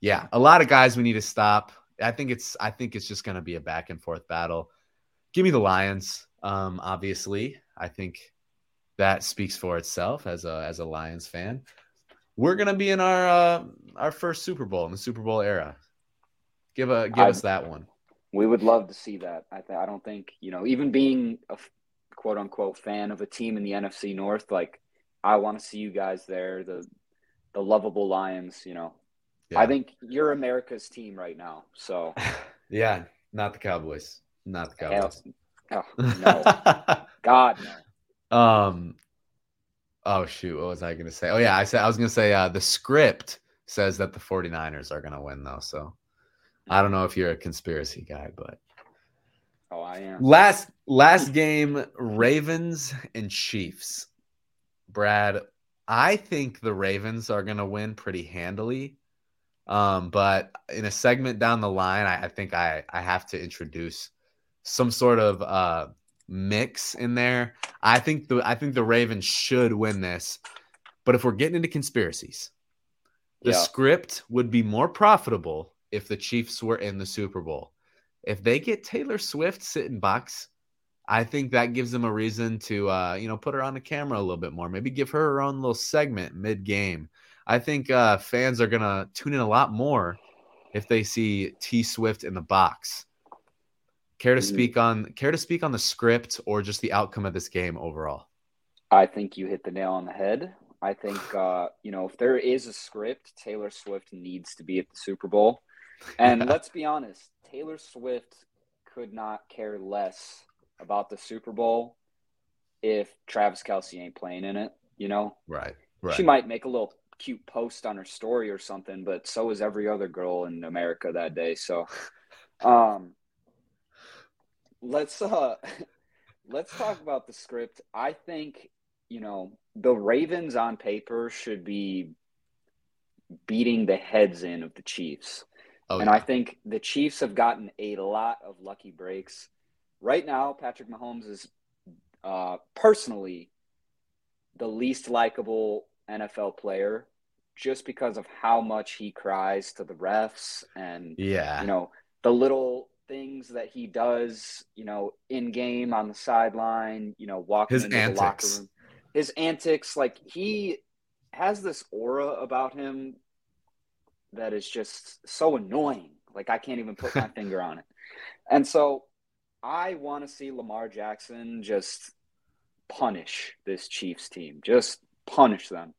yeah, a lot of guys we need to stop. I think it's I think it's just going to be a back and forth battle. Give me the Lions. Um, obviously, I think that speaks for itself as a as a Lions fan we're gonna be in our uh, our first Super Bowl in the Super Bowl era. Give a give I, us that one. We would love to see that. I th- I don't think you know even being a quote unquote fan of a team in the NFC North, like I want to see you guys there. The the lovable Lions, you know. Yeah. I think you're America's team right now. So yeah, not the Cowboys. Not the Cowboys. Hell, oh, no. God no. Um Oh shoot, what was I going to say? Oh yeah, I said I was going to say uh, the script says that the 49ers are going to win though. So I don't know if you're a conspiracy guy, but Oh, I am. Last last game Ravens and Chiefs. Brad, I think the Ravens are going to win pretty handily. Um, but in a segment down the line, I, I think I I have to introduce some sort of uh mix in there. I think the I think the Ravens should win this. But if we're getting into conspiracies, the yeah. script would be more profitable if the Chiefs were in the Super Bowl. If they get Taylor Swift sitting box, I think that gives them a reason to uh, you know, put her on the camera a little bit more. Maybe give her her own little segment mid-game. I think uh, fans are gonna tune in a lot more if they see T Swift in the box. Care to mm-hmm. speak on care to speak on the script or just the outcome of this game overall? I think you hit the nail on the head. I think uh, you know if there is a script, Taylor Swift needs to be at the Super Bowl. And let's be honest, Taylor Swift could not care less about the Super Bowl if Travis Kelce ain't playing in it. You know, right? Right. She might make a little cute post on her story or something, but so is every other girl in America that day. So, um, let's uh let's talk about the script. I think, you know, the Ravens on paper should be beating the heads in of the Chiefs. Oh, and yeah. I think the Chiefs have gotten a lot of lucky breaks. Right now, Patrick Mahomes is uh, personally the least likable NFL player just because of how much he cries to the refs and yeah, you know, the little things that he does, you know, in game on the sideline, you know, walking his into antics. the locker room. His antics, like he has this aura about him that is just so annoying. Like I can't even put my finger on it. And so I want to see Lamar Jackson just punish this Chiefs team. Just punish them.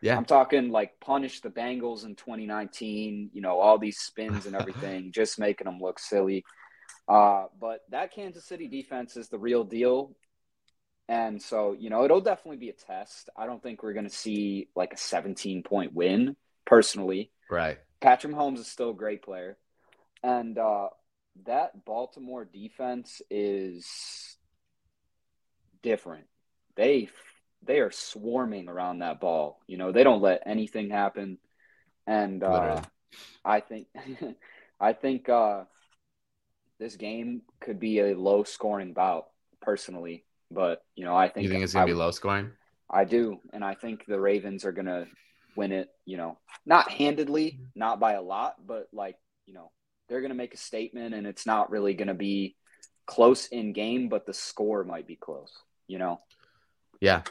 Yeah. I'm talking like punish the Bengals in 2019, you know, all these spins and everything, just making them look silly. Uh, but that Kansas City defense is the real deal. And so, you know, it'll definitely be a test. I don't think we're going to see like a 17 point win personally. Right. Patrick Mahomes is still a great player. And uh, that Baltimore defense is different. They they are swarming around that ball. You know, they don't let anything happen. And uh, I think I think uh, this game could be a low scoring bout personally. But you know, I think you think it's gonna I, be low scoring. I do, and I think the Ravens are gonna win it. You know, not handedly, not by a lot, but like you know, they're gonna make a statement, and it's not really gonna be close in game, but the score might be close. You know. Yeah,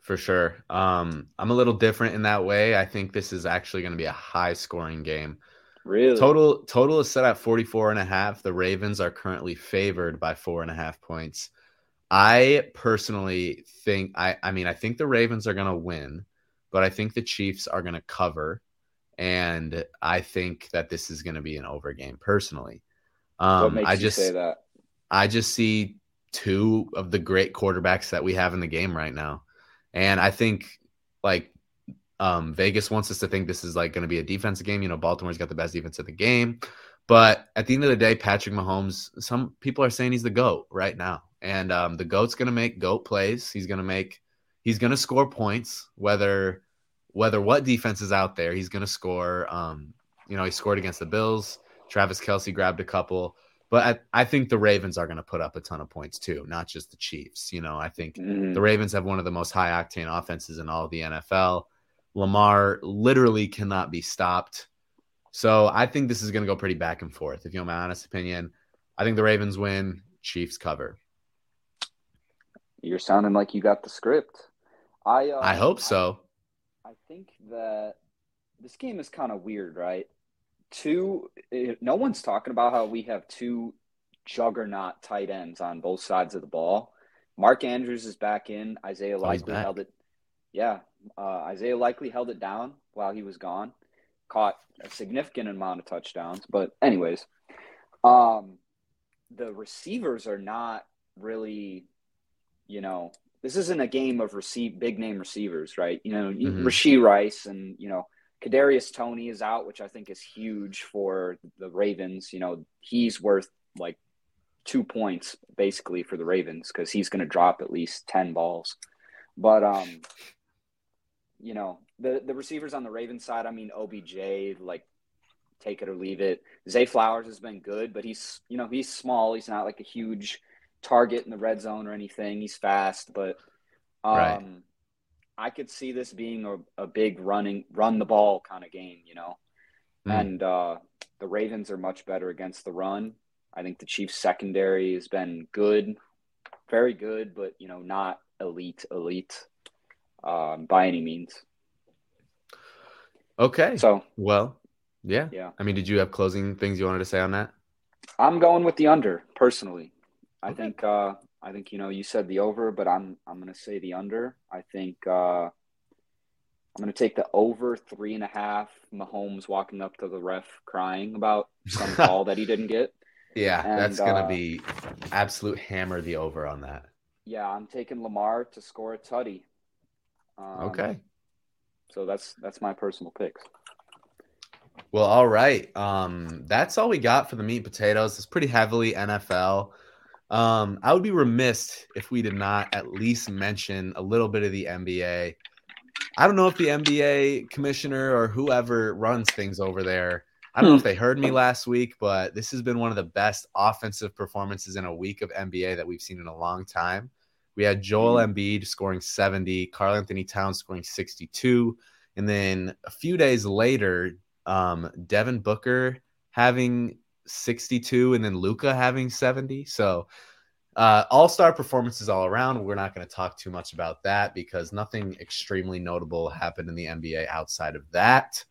for sure. Um, I'm a little different in that way. I think this is actually going to be a high scoring game. Really? Total total is set at 44 and a half. The Ravens are currently favored by four and a half points. I personally think I I mean I think the Ravens are going to win, but I think the Chiefs are going to cover and I think that this is going to be an over game personally. Um what makes I you just say that? I just see two of the great quarterbacks that we have in the game right now. And I think like um, Vegas wants us to think this is like going to be a defensive game. You know, Baltimore's got the best defense in the game. But at the end of the day, Patrick Mahomes, some people are saying he's the GOAT right now. And um, the GOAT's going to make GOAT plays. He's going to make, he's going to score points, whether, whether what defense is out there, he's going to score. Um, you know, he scored against the Bills. Travis Kelce grabbed a couple. But I, I think the Ravens are going to put up a ton of points too, not just the Chiefs. You know, I think Mhm. the Ravens have one of the most high octane offenses in all of the NFL. Lamar literally cannot be stopped. So I think this is going to go pretty back and forth. If you want my honest opinion, I think the Ravens win, Chiefs cover. You're sounding like you got the script. I uh, I hope so. I think that this game is kind of weird, right? Two, eh, no one's talking about how we have two juggernaut tight ends on both sides of the ball. Mark Andrews is back in. Isaiah Oh, likely held it. Yeah, uh, Isaiah Likely held it down while he was gone. Caught a significant amount of touchdowns, but anyways, um, the receivers are not really, you know, this isn't a game of receive big name receivers, right? You know, Mhm. Rashee Rice and you know Kadarius Toney is out, which I think is huge for the Ravens. You know, he's worth like two points basically for the Ravens because he's going to drop at least ten balls. But um, you know, the the receivers on the Ravens side, I mean, OBJ, like take it or leave it. Zay Flowers has been good, but he's you know he's small. He's not like a huge target in the red zone or anything. He's fast, but um, Right. I could see this being a, a big running run the ball kind of game, you know. Mm. And uh, the Ravens are much better against the run. I think the Chiefs secondary has been good, very good, but you know not elite elite um, by any means. Okay. So well, yeah. yeah. I mean, did you have closing things you wanted to say on that? I'm going with the under personally. I Okay. think uh, I think you know you said the over, but I'm I'm going to say the under. I think uh, I'm going to take the over three and a half. Mahomes walking up to the ref crying about some call that he didn't get. Yeah, And, that's gonna uh, be absolute hammer the over on that. Yeah, I'm taking Lamar to score a tutty. Um, Okay. So that's that's my personal picks. Well, all right. Um, that's all we got for the meat and potatoes. It's pretty heavily NFL. Um, I would be remiss if we did not at least mention a little bit of the NBA. I don't know if the NBA commissioner or whoever runs things over there. I don't know if they heard me last week, but this has been one of the best offensive performances in a week of NBA that we've seen in a long time. We had Joel Embiid scoring 70, Karl-Anthony Towns scoring 62, and then a few days later, um, Devin Booker having 62 and then Luka having 70. So uh, all-star performances all around. We're not going to talk too much about that because nothing extremely notable happened in the NBA outside of that.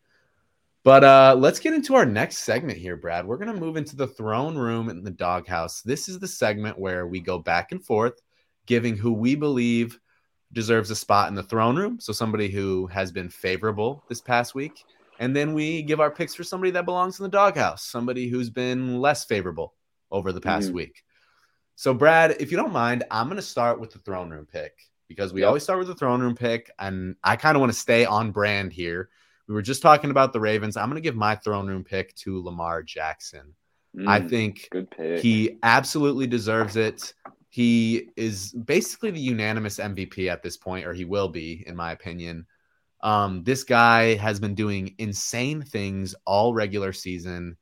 But uh, let's get into our next segment here, Brad. We're going to move into the throne room in the doghouse. This is the segment where we go back and forth, giving who we believe deserves a spot in the throne room. So somebody who has been favorable this past week. And then we give our picks for somebody that belongs in the doghouse, somebody who's been less favorable over the past Mhm. week. So, Brad, if you don't mind, I'm going to start with the throne room pick because we Yep. always start with the throne room pick. And I kind of want to stay on brand here. We were just talking about the Ravens. I'm going to give my throne room pick to Lamar Jackson. I Mm, think good pick. he absolutely deserves it. He is basically the unanimous MVP at this point, or he will be, in my opinion. Um, this guy has been doing insane things all regular season.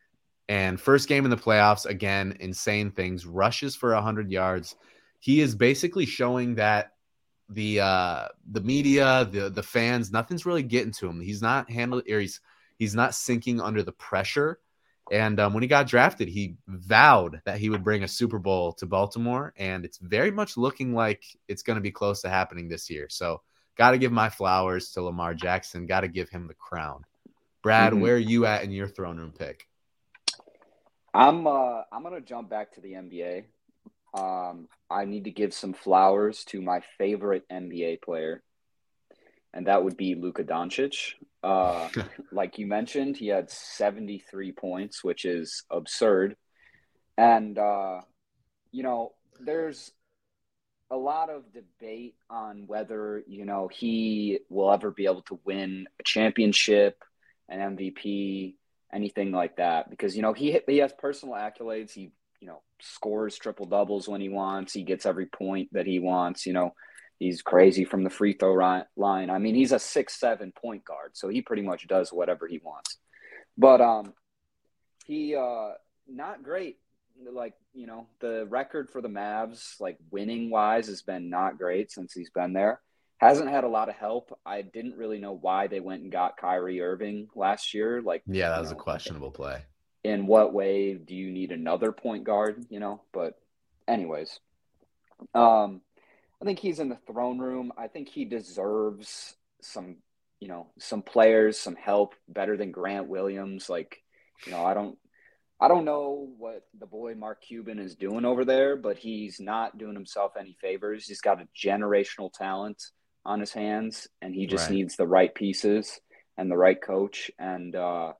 And first game in the playoffs, again, insane things. Rushes for 100 yards. He is basically showing that the uh, the media, the the fans, nothing's really getting to him. He's not handling, or he's he's not sinking under the pressure. And um, when he got drafted, he vowed that he would bring a Super Bowl to Baltimore, and it's very much looking like it's going to be close to happening this year. So, got to give my flowers to Lamar Jackson. Got to give him the crown. Brad, Mhm. where are you at in your throne room pick? I'm uh I'm gonna jump back to the NBA. um, I need to give some flowers to my favorite NBA player, and that would be Luka Doncic. Uh, like you mentioned, he had 73 points, which is absurd. And, uh, you know, there's a lot of debate on whether, you know, he will ever be able to win a championship, an MVP, anything like that. Because, you know, he, he has personal accolades. He, you know, scores triple doubles when he wants. He gets every point that he wants, you know He's crazy from the free throw line. I mean, he's a six seven point guard, so he pretty much does whatever he wants. But um, he uh, not great. Like you know, the record for the Mavs, like winning wise, has been not great since he's been there. Hasn't had a lot of help. I didn't really know why they went and got Kyrie Irving last year. Like, yeah, that was know, a questionable play. In what way do you need another point guard? You know, but anyways, um, I think he's in the throne room. I think he deserves some, you know, some players, some help better than Grant Williams. Like, you know, I don't I don't know what the boy Mark Cuban is doing over there, but he's not doing himself any favors. He's got a generational talent on his hands, and he just right. needs the right pieces and the right coach. And, uh,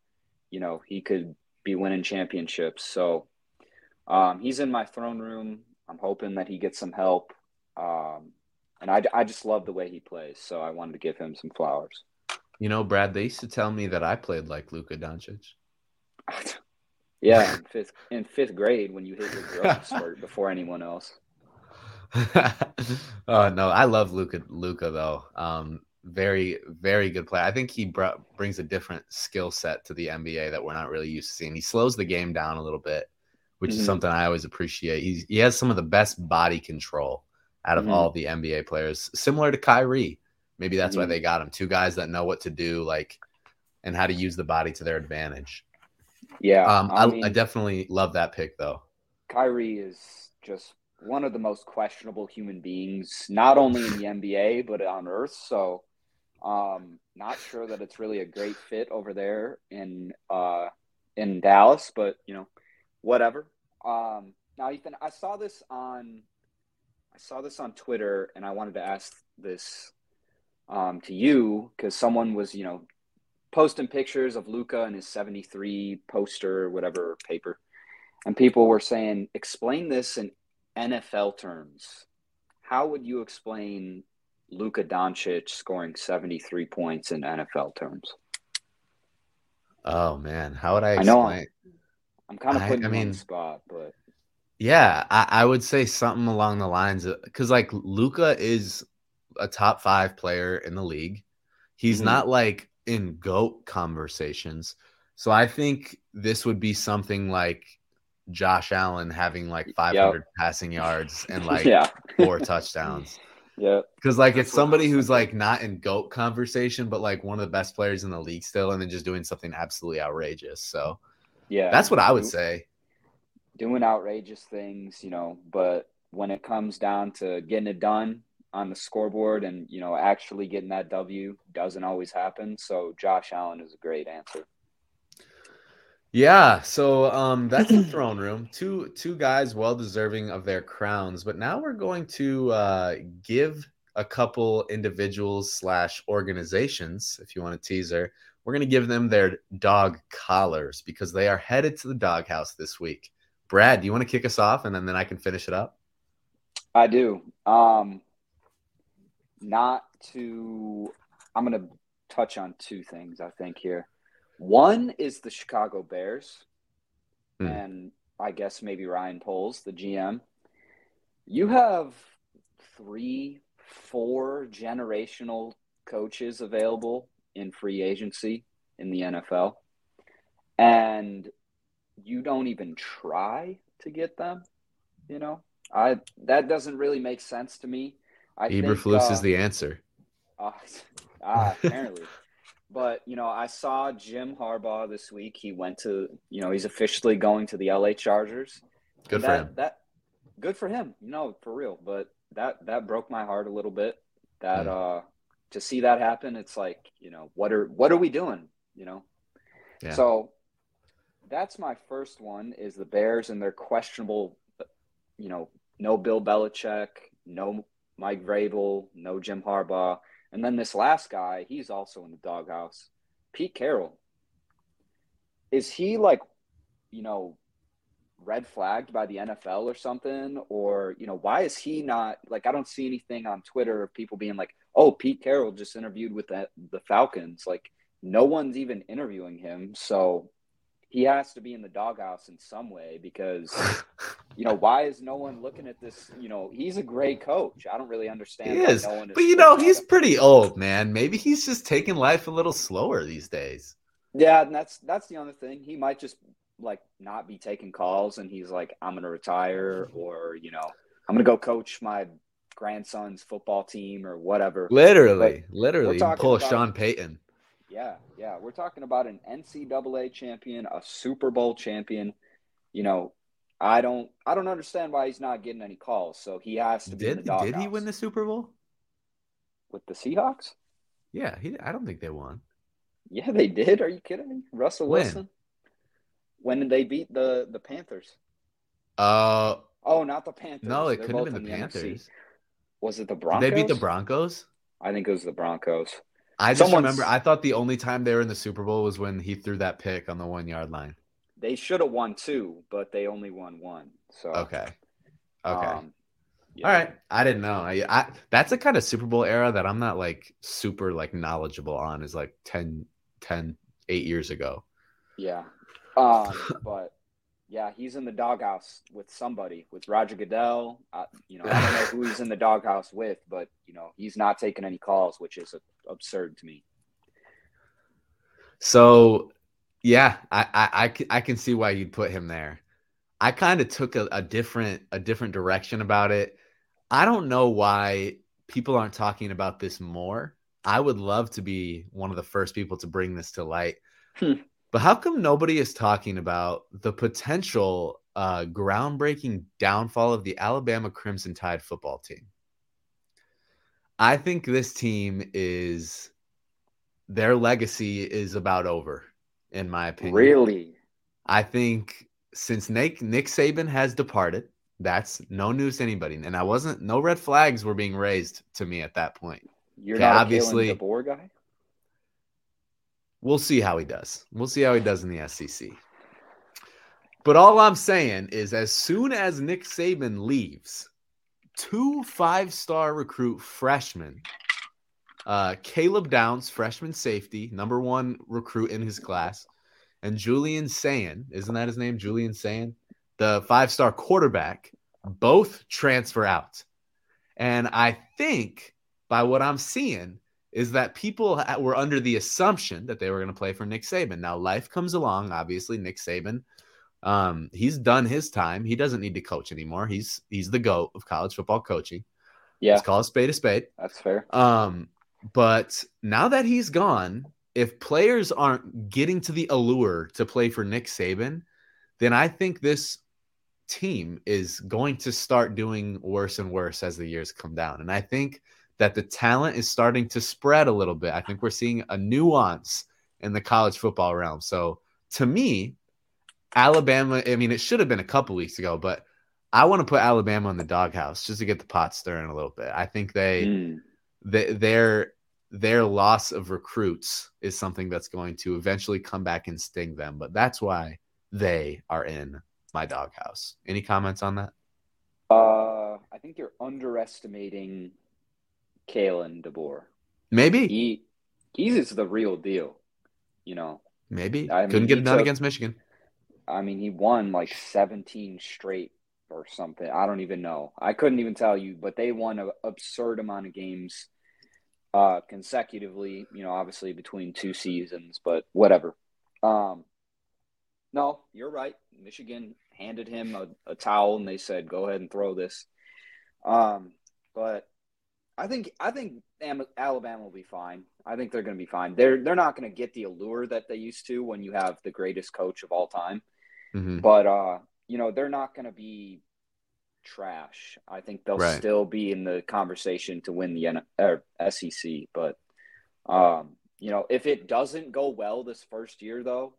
you know, he could be winning championships. So um, he's in my throne room. I'm hoping that he gets some help. Um, and I, I just love the way he plays. So I wanted to give him some flowers. You know, Brad, they used to tell me that I played like Luka Doncic. yeah, in fifth in fifth grade when you hit your growth spurt before anyone else. oh no, I love Luka. Luka though, um, very very good player. I think he br- brings a different skill set to the NBA that we're not really used to seeing. He slows the game down a little bit, which mm-hmm. is something I always appreciate. He's, he has some of the best body control out of mm-hmm. all the NBA players, similar to Kyrie. Maybe that's mm-hmm. why they got him. Two guys that know what to do, like, and how to use the body to their advantage. Yeah, um, I, I, mean, I definitely love that pick, though. Kyrie is just one of the most questionable human beings, not only in the NBA but on Earth. So, um, not sure that it's really a great fit over there in uh, in Dallas, but you know, whatever. Um, now, Ethan, I saw this on I saw this on Twitter and I wanted to ask this um, to you because someone was, you know, posting pictures of Luka and his 73 poster, whatever paper. And people were saying, explain this in NFL terms. How would you explain Luka Doncic scoring 73 points in NFL terms? Oh man, how would I explain? I know I'm, I'm kind of putting I, I mean, spot, but yeah, I, I would say something along the lines of because like Luka is a top five player in the league. He's mm-hmm. not like in GOAT conversations. So I think this would be something like Josh Allen having like 500 yep. passing yards and like yeah. four touchdowns. Yeah. Because like it's somebody who's like not in GOAT conversation, but like one of the best players in the league still, and then just doing something absolutely outrageous. So yeah, that's what I would say doing outrageous things, you know, but when it comes down to getting it done on the scoreboard and, you know, actually getting that W doesn't always happen. So Josh Allen is a great answer. Yeah, so um that's the throne room. Two two guys well deserving of their crowns, but now we're going to uh give a couple individuals slash organizations, if you want a teaser, we're gonna give them their dog collars because they are headed to the doghouse this week. Brad, do you want to kick us off and then, then I can finish it up? I do. Um, not to, I'm going to touch on two things, I think, here. One is the Chicago Bears, hmm. and I guess maybe Ryan Poles, the GM. You have three, four generational coaches available in free agency in the NFL. And you don't even try to get them, you know, I that doesn't really make sense to me. I Eberflus uh, is the answer. Uh, apparently. but you know, I saw Jim Harbaugh this week. He went to, you know, he's officially going to the LA Chargers. Good that, for him. That good for him. You know, for real. But that that broke my heart a little bit. That mm. uh to see that happen, it's like, you know, what are what are we doing? You know? Yeah. So that's my first one is the Bears and their questionable, you know, no Bill Belichick, no Mike Vrabel, no Jim Harbaugh. And then this last guy, he's also in the doghouse. Pete Carroll. Is he like, you know, red flagged by the NFL or something? Or, you know, why is he not like I don't see anything on Twitter of people being like, oh, Pete Carroll just interviewed with the, the Falcons. Like no one's even interviewing him. So he has to be in the doghouse in some way because you know why is no one looking at this? You know he's a great coach. I don't really understand he is, no is but you know he's pretty old man. Maybe he's just taking life a little slower these days. Yeah and that's that's the other thing. He might just like not be taking calls and he's like i'm gonna retire or you know i'm gonna go coach my grandson's football team or whatever. Literally but literally. pull a sean payton. Yeah, yeah. We're talking about an NCAA champion, a Super Bowl champion. You know, I don't I don't understand why he's not getting any calls. So he has to be did, Did he win the Super Bowl? With the Seahawks? Yeah, he I don't think they won. Yeah, they did. Are you kidding me? Russell when? Wilson. When did they beat the the Panthers? Uh oh, not the Panthers. No, it They're couldn't have been the Panthers. NFC. Was it the Broncos? Did they beat the Broncos? I think it was the Broncos. I just Someone's... remember I thought the only time they were in the Super Bowl was when he threw that pick on the one yard line. They should have won two, but they only won one. So okay, okay, um, yeah. all right. I didn't know. I, I that's a kind of Super Bowl era that I'm not like super like knowledgeable on. Is like 10, 10 8 years ago. Yeah, um, but yeah, he's in the doghouse with somebody, with Roger Goodell. Uh, you know, I don't know who he's in the doghouse with, but you know, he's not taking any calls, which is absurd to me. So, yeah, I I, I, I can see why you'd put him there. I kind of took a, a different a different direction about it. I don't know why people aren't talking about this more. I would love to be one of the first people to bring this to light. Hmm. But how come nobody is talking about the potential uh, groundbreaking downfall of the Alabama Crimson Tide football team? I think this team is their legacy is about over, in my opinion. Really? I think since Nick Nick Saban has departed, that's no news to anybody. And I wasn't no red flags were being raised to me at that point. You're okay, not obviously a DeBoer guy? We'll see how he does. We'll see how he does in the SEC. But all I'm saying is, as soon as Nick Saban leaves, two five star recruit freshmen, uh, Caleb Downs, freshman safety, number one recruit in his class, and Julian Sayin, isn't that his name? Julian Sayin, the five star quarterback, both transfer out. And I think by what I'm seeing, is that people were under the assumption that they were going to play for Nick Saban. Now life comes along. Obviously, Nick Saban, um, he's done his time. He doesn't need to coach anymore. He's he's the goat of college football coaching. Yeah, let's call a spade a spade. That's fair. Um, but now that he's gone, if players aren't getting to the allure to play for Nick Saban, then I think this team is going to start doing worse and worse as the years come down. And I think that the talent is starting to spread a little bit. I think we're seeing a nuance in the college football realm. So to me, Alabama, I mean, it should have been a couple weeks ago, but I want to put Alabama in the doghouse just to get the pot stirring a little bit. I think they, mm. They their their loss of recruits is something that's going to eventually come back and sting them. But that's why they are in my doghouse. Any comments on that? Uh, I think you're underestimating Kalen DeBoer. Maybe he he's the real deal. You know. Maybe I couldn't get it done took, against Michigan. I mean, he won like 17 straight or something. I don't even know. I couldn't even tell you, but they won an absurd amount of games uh, consecutively. You know, obviously between two seasons, but whatever. Um, no, you're right. Michigan handed him a, a towel and they said, "Go ahead and throw this." Um, but I think I think Alabama will be fine. I think they're going to be fine. They're they're not going to get the allure that they used to when you have the greatest coach of all time. Mm-hmm. But uh, you know, they're not going to be trash. I think they'll right. still be in the conversation to win the N- or SEC. But um, you know, if it doesn't go well this first year, though,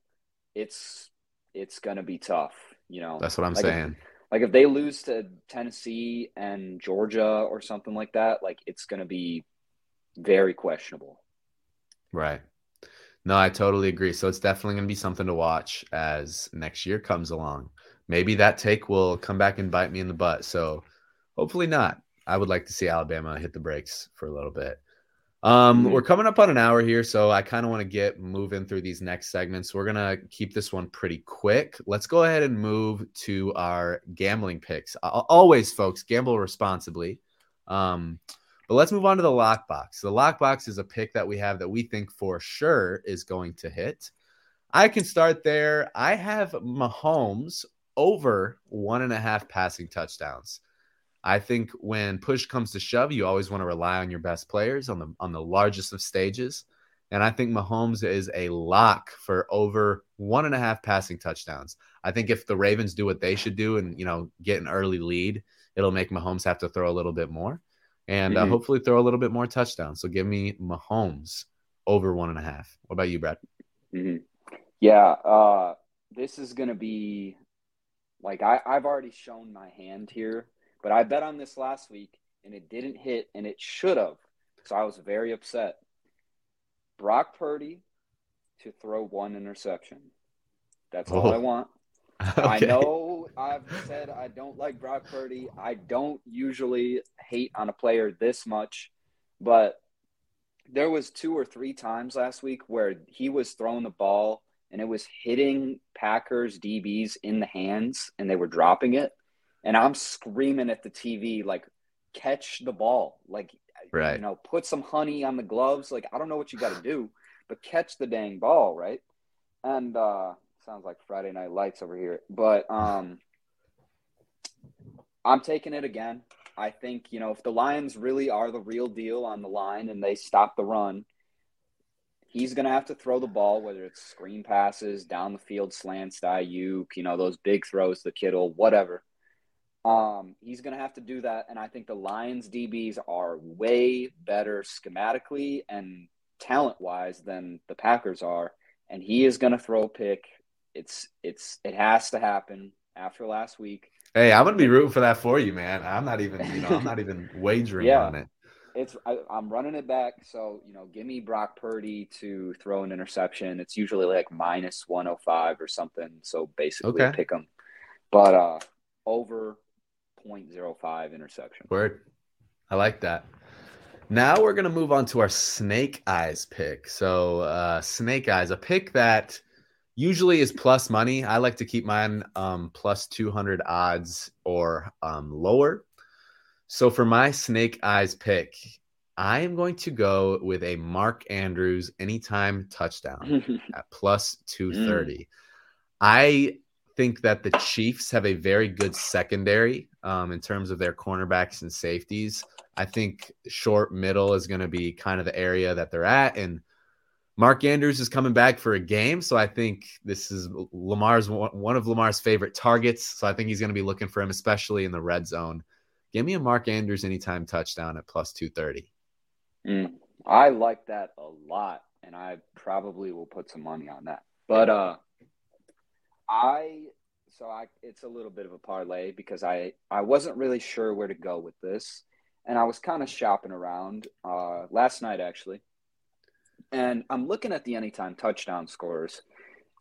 it's it's going to be tough. You know, that's what I'm like saying. Like if they lose to Tennessee and Georgia or something like that, like it's going to be very questionable. Right. No, I totally agree. So it's definitely going to be something to watch as next year comes along. Maybe that take will come back and bite me in the butt. So hopefully not. I would like to see Alabama hit the brakes for a little bit. Um, mm-hmm. We're coming up on an hour here, so I kind of want to get moving through these next segments. We're gonna keep this one pretty quick. Let's go ahead and move to our gambling picks. Always, folks, gamble responsibly. Um, but let's move on to the lockbox. The lockbox is a pick that we have that we think for sure is going to hit. I can start there. I have Mahomes over one and a half passing touchdowns. I think when push comes to shove, you always want to rely on your best players on the on the largest of stages. And I think Mahomes is a lock for over one and a half passing touchdowns. I think if the Ravens do what they should do and you know get an early lead, it'll make Mahomes have to throw a little bit more, and uh, mm-hmm. uh, hopefully throw a little bit more touchdowns. So give me Mahomes over one and a half. What about you, Brad? Mm-hmm. Yeah, uh, this is gonna be like I, I've already shown my hand here but I bet on this last week and it didn't hit and it should have. So I was very upset. Brock Purdy to throw one interception. That's all oh. I want. Okay. I know I've said I don't like Brock Purdy. I don't usually hate on a player this much, but there was two or three times last week where he was throwing the ball and it was hitting Packers DBs in the hands and they were dropping it and I'm screaming at the TV like, catch the ball, like, right. you know, put some honey on the gloves. Like, I don't know what you got to do, but catch the dang ball, right? And uh, sounds like Friday Night Lights over here, but um, I'm taking it again. I think you know if the Lions really are the real deal on the line and they stop the run, he's going to have to throw the ball, whether it's screen passes, down the field slants Aiyuk, you know, those big throws the Kittle, whatever. Um, he's going to have to do that. And I think the Lions DBs are way better schematically and talent wise than the Packers are. And he is going to throw a pick. It's, it's, it has to happen after last week. Hey, I'm going to be rooting for that for you, man. I'm not even, you know, I'm not even wagering yeah. on it. It's I, am running it back, so you know, give me Brock Purdy to throw an interception. It's usually like minus 105 or something. So basically, okay. pick them. But uh, over 0.05 interception. Word. I like that. Now we're going to move on to our snake eyes pick. So, uh, snake eyes, a pick that usually is plus money. I like to keep mine um, plus 200 odds or um, lower. So, for my snake eyes pick, I am going to go with a Mark Andrews anytime touchdown at plus 230. Mm. I think that the Chiefs have a very good secondary um, in terms of their cornerbacks and safeties. I think short middle is going to be kind of the area that they're at. And Mark Andrews is coming back for a game. So I think this is Lamar's one of Lamar's favorite targets. So I think he's going to be looking for him, especially in the red zone. Give me a Mark Andrews anytime touchdown at plus 230. Mm, I like that a lot. And I probably will put some money on that. But uh, I so I it's a little bit of a parlay because I I wasn't really sure where to go with this, and I was kind of shopping around uh, last night actually, and I'm looking at the anytime touchdown scores,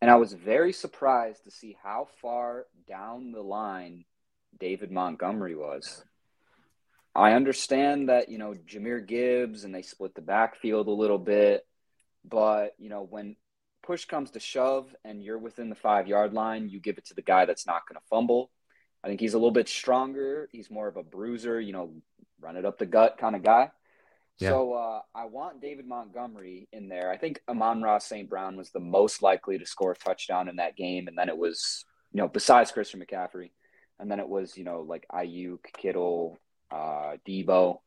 and I was very surprised to see how far down the line David Montgomery was. I understand that you know Jahmyr Gibbs and they split the backfield a little bit, but you know when push comes to shove and you're within the five yard line, you give it to the guy that's not going to fumble. I think he's a little bit stronger. He's more of a bruiser, you know, run it up the gut kind of guy. Yeah. So uh, I want David Montgomery in there. I think Amon-Ra St. Brown was the most likely to score a touchdown in that game. And then it was, you know, besides Christian McCaffrey. And then it was, you know, like Aiyuk, Kittle, uh, Deebo.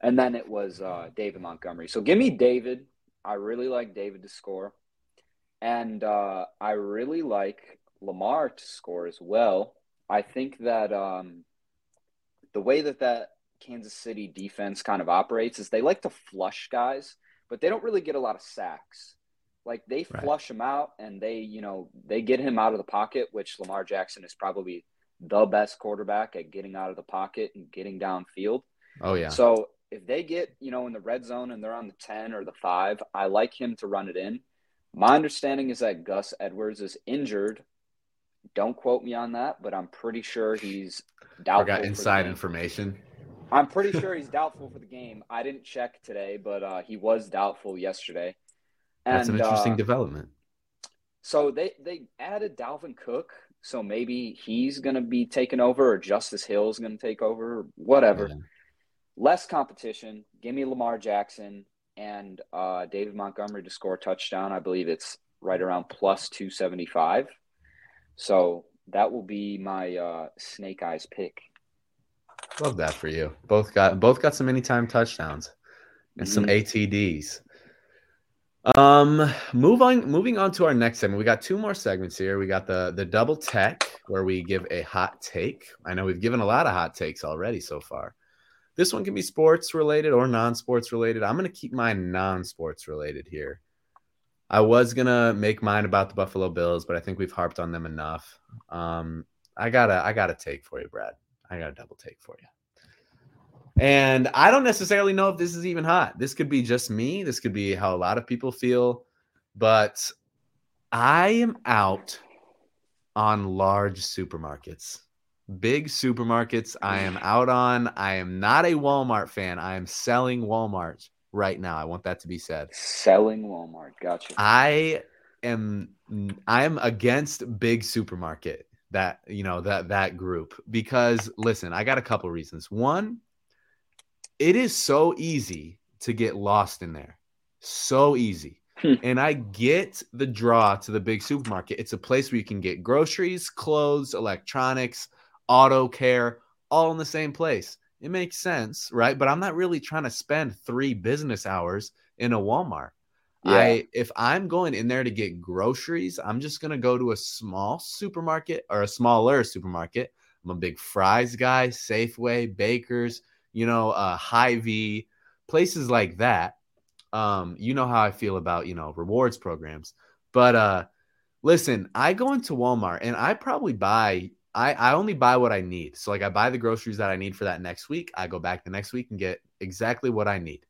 And then it was uh, David Montgomery. So give me David. I really like David to score. And uh, I really like Lamar to score as well. I think that um, the way that that Kansas City defense kind of operates is they like to flush guys, but they don't really get a lot of sacks. Like they flush right. him out and they, you know, they get him out of the pocket, which Lamar Jackson is probably the best quarterback at getting out of the pocket and getting downfield. Oh yeah. So if they get, you know, in the red zone and they're on the 10 or the 5, I like him to run it in. My understanding is that Gus Edwards is injured. Don't quote me on that, but I'm pretty sure he's doubtful. I got inside information. I'm pretty sure he's doubtful for the game. I didn't check today, but uh, he was doubtful yesterday. And, That's an interesting uh, development. So they they added Dalvin Cook, so maybe he's going to be taken over, or Justice Hill is going to take over, or whatever. Yeah. Less competition. Give me Lamar Jackson and uh, David Montgomery to score a touchdown. I believe it's right around plus two seventy five. So that will be my uh, snake eyes pick. Love that for you. Both got both got some anytime touchdowns and mm-hmm. some ATDs. Um, move on. Moving on to our next segment, we got two more segments here. We got the the double tech where we give a hot take. I know we've given a lot of hot takes already so far. This one can be sports related or non sports related. I'm gonna keep mine non sports related here. I was gonna make mine about the Buffalo Bills, but I think we've harped on them enough. Um, I gotta I gotta take for you, Brad. I got a double take for you. And I don't necessarily know if this is even hot. This could be just me. This could be how a lot of people feel. But I am out on large supermarkets. Big supermarkets, I am out on. I am not a Walmart fan. I am selling Walmart right now. I want that to be said. Selling Walmart. Gotcha. I am I am against big supermarket that you know that that group because listen i got a couple reasons one it is so easy to get lost in there so easy hmm. and i get the draw to the big supermarket it's a place where you can get groceries clothes electronics auto care all in the same place it makes sense right but i'm not really trying to spend three business hours in a walmart yeah. I if I'm going in there to get groceries, I'm just gonna go to a small supermarket or a smaller supermarket. I'm a big Fry's guy, Safeway, Baker's, you know, uh, Hy-Vee, places like that. Um, you know how I feel about you know rewards programs, but uh, listen, I go into Walmart and I probably buy. I, I only buy what I need. So like I buy the groceries that I need for that next week. I go back the next week and get exactly what I need.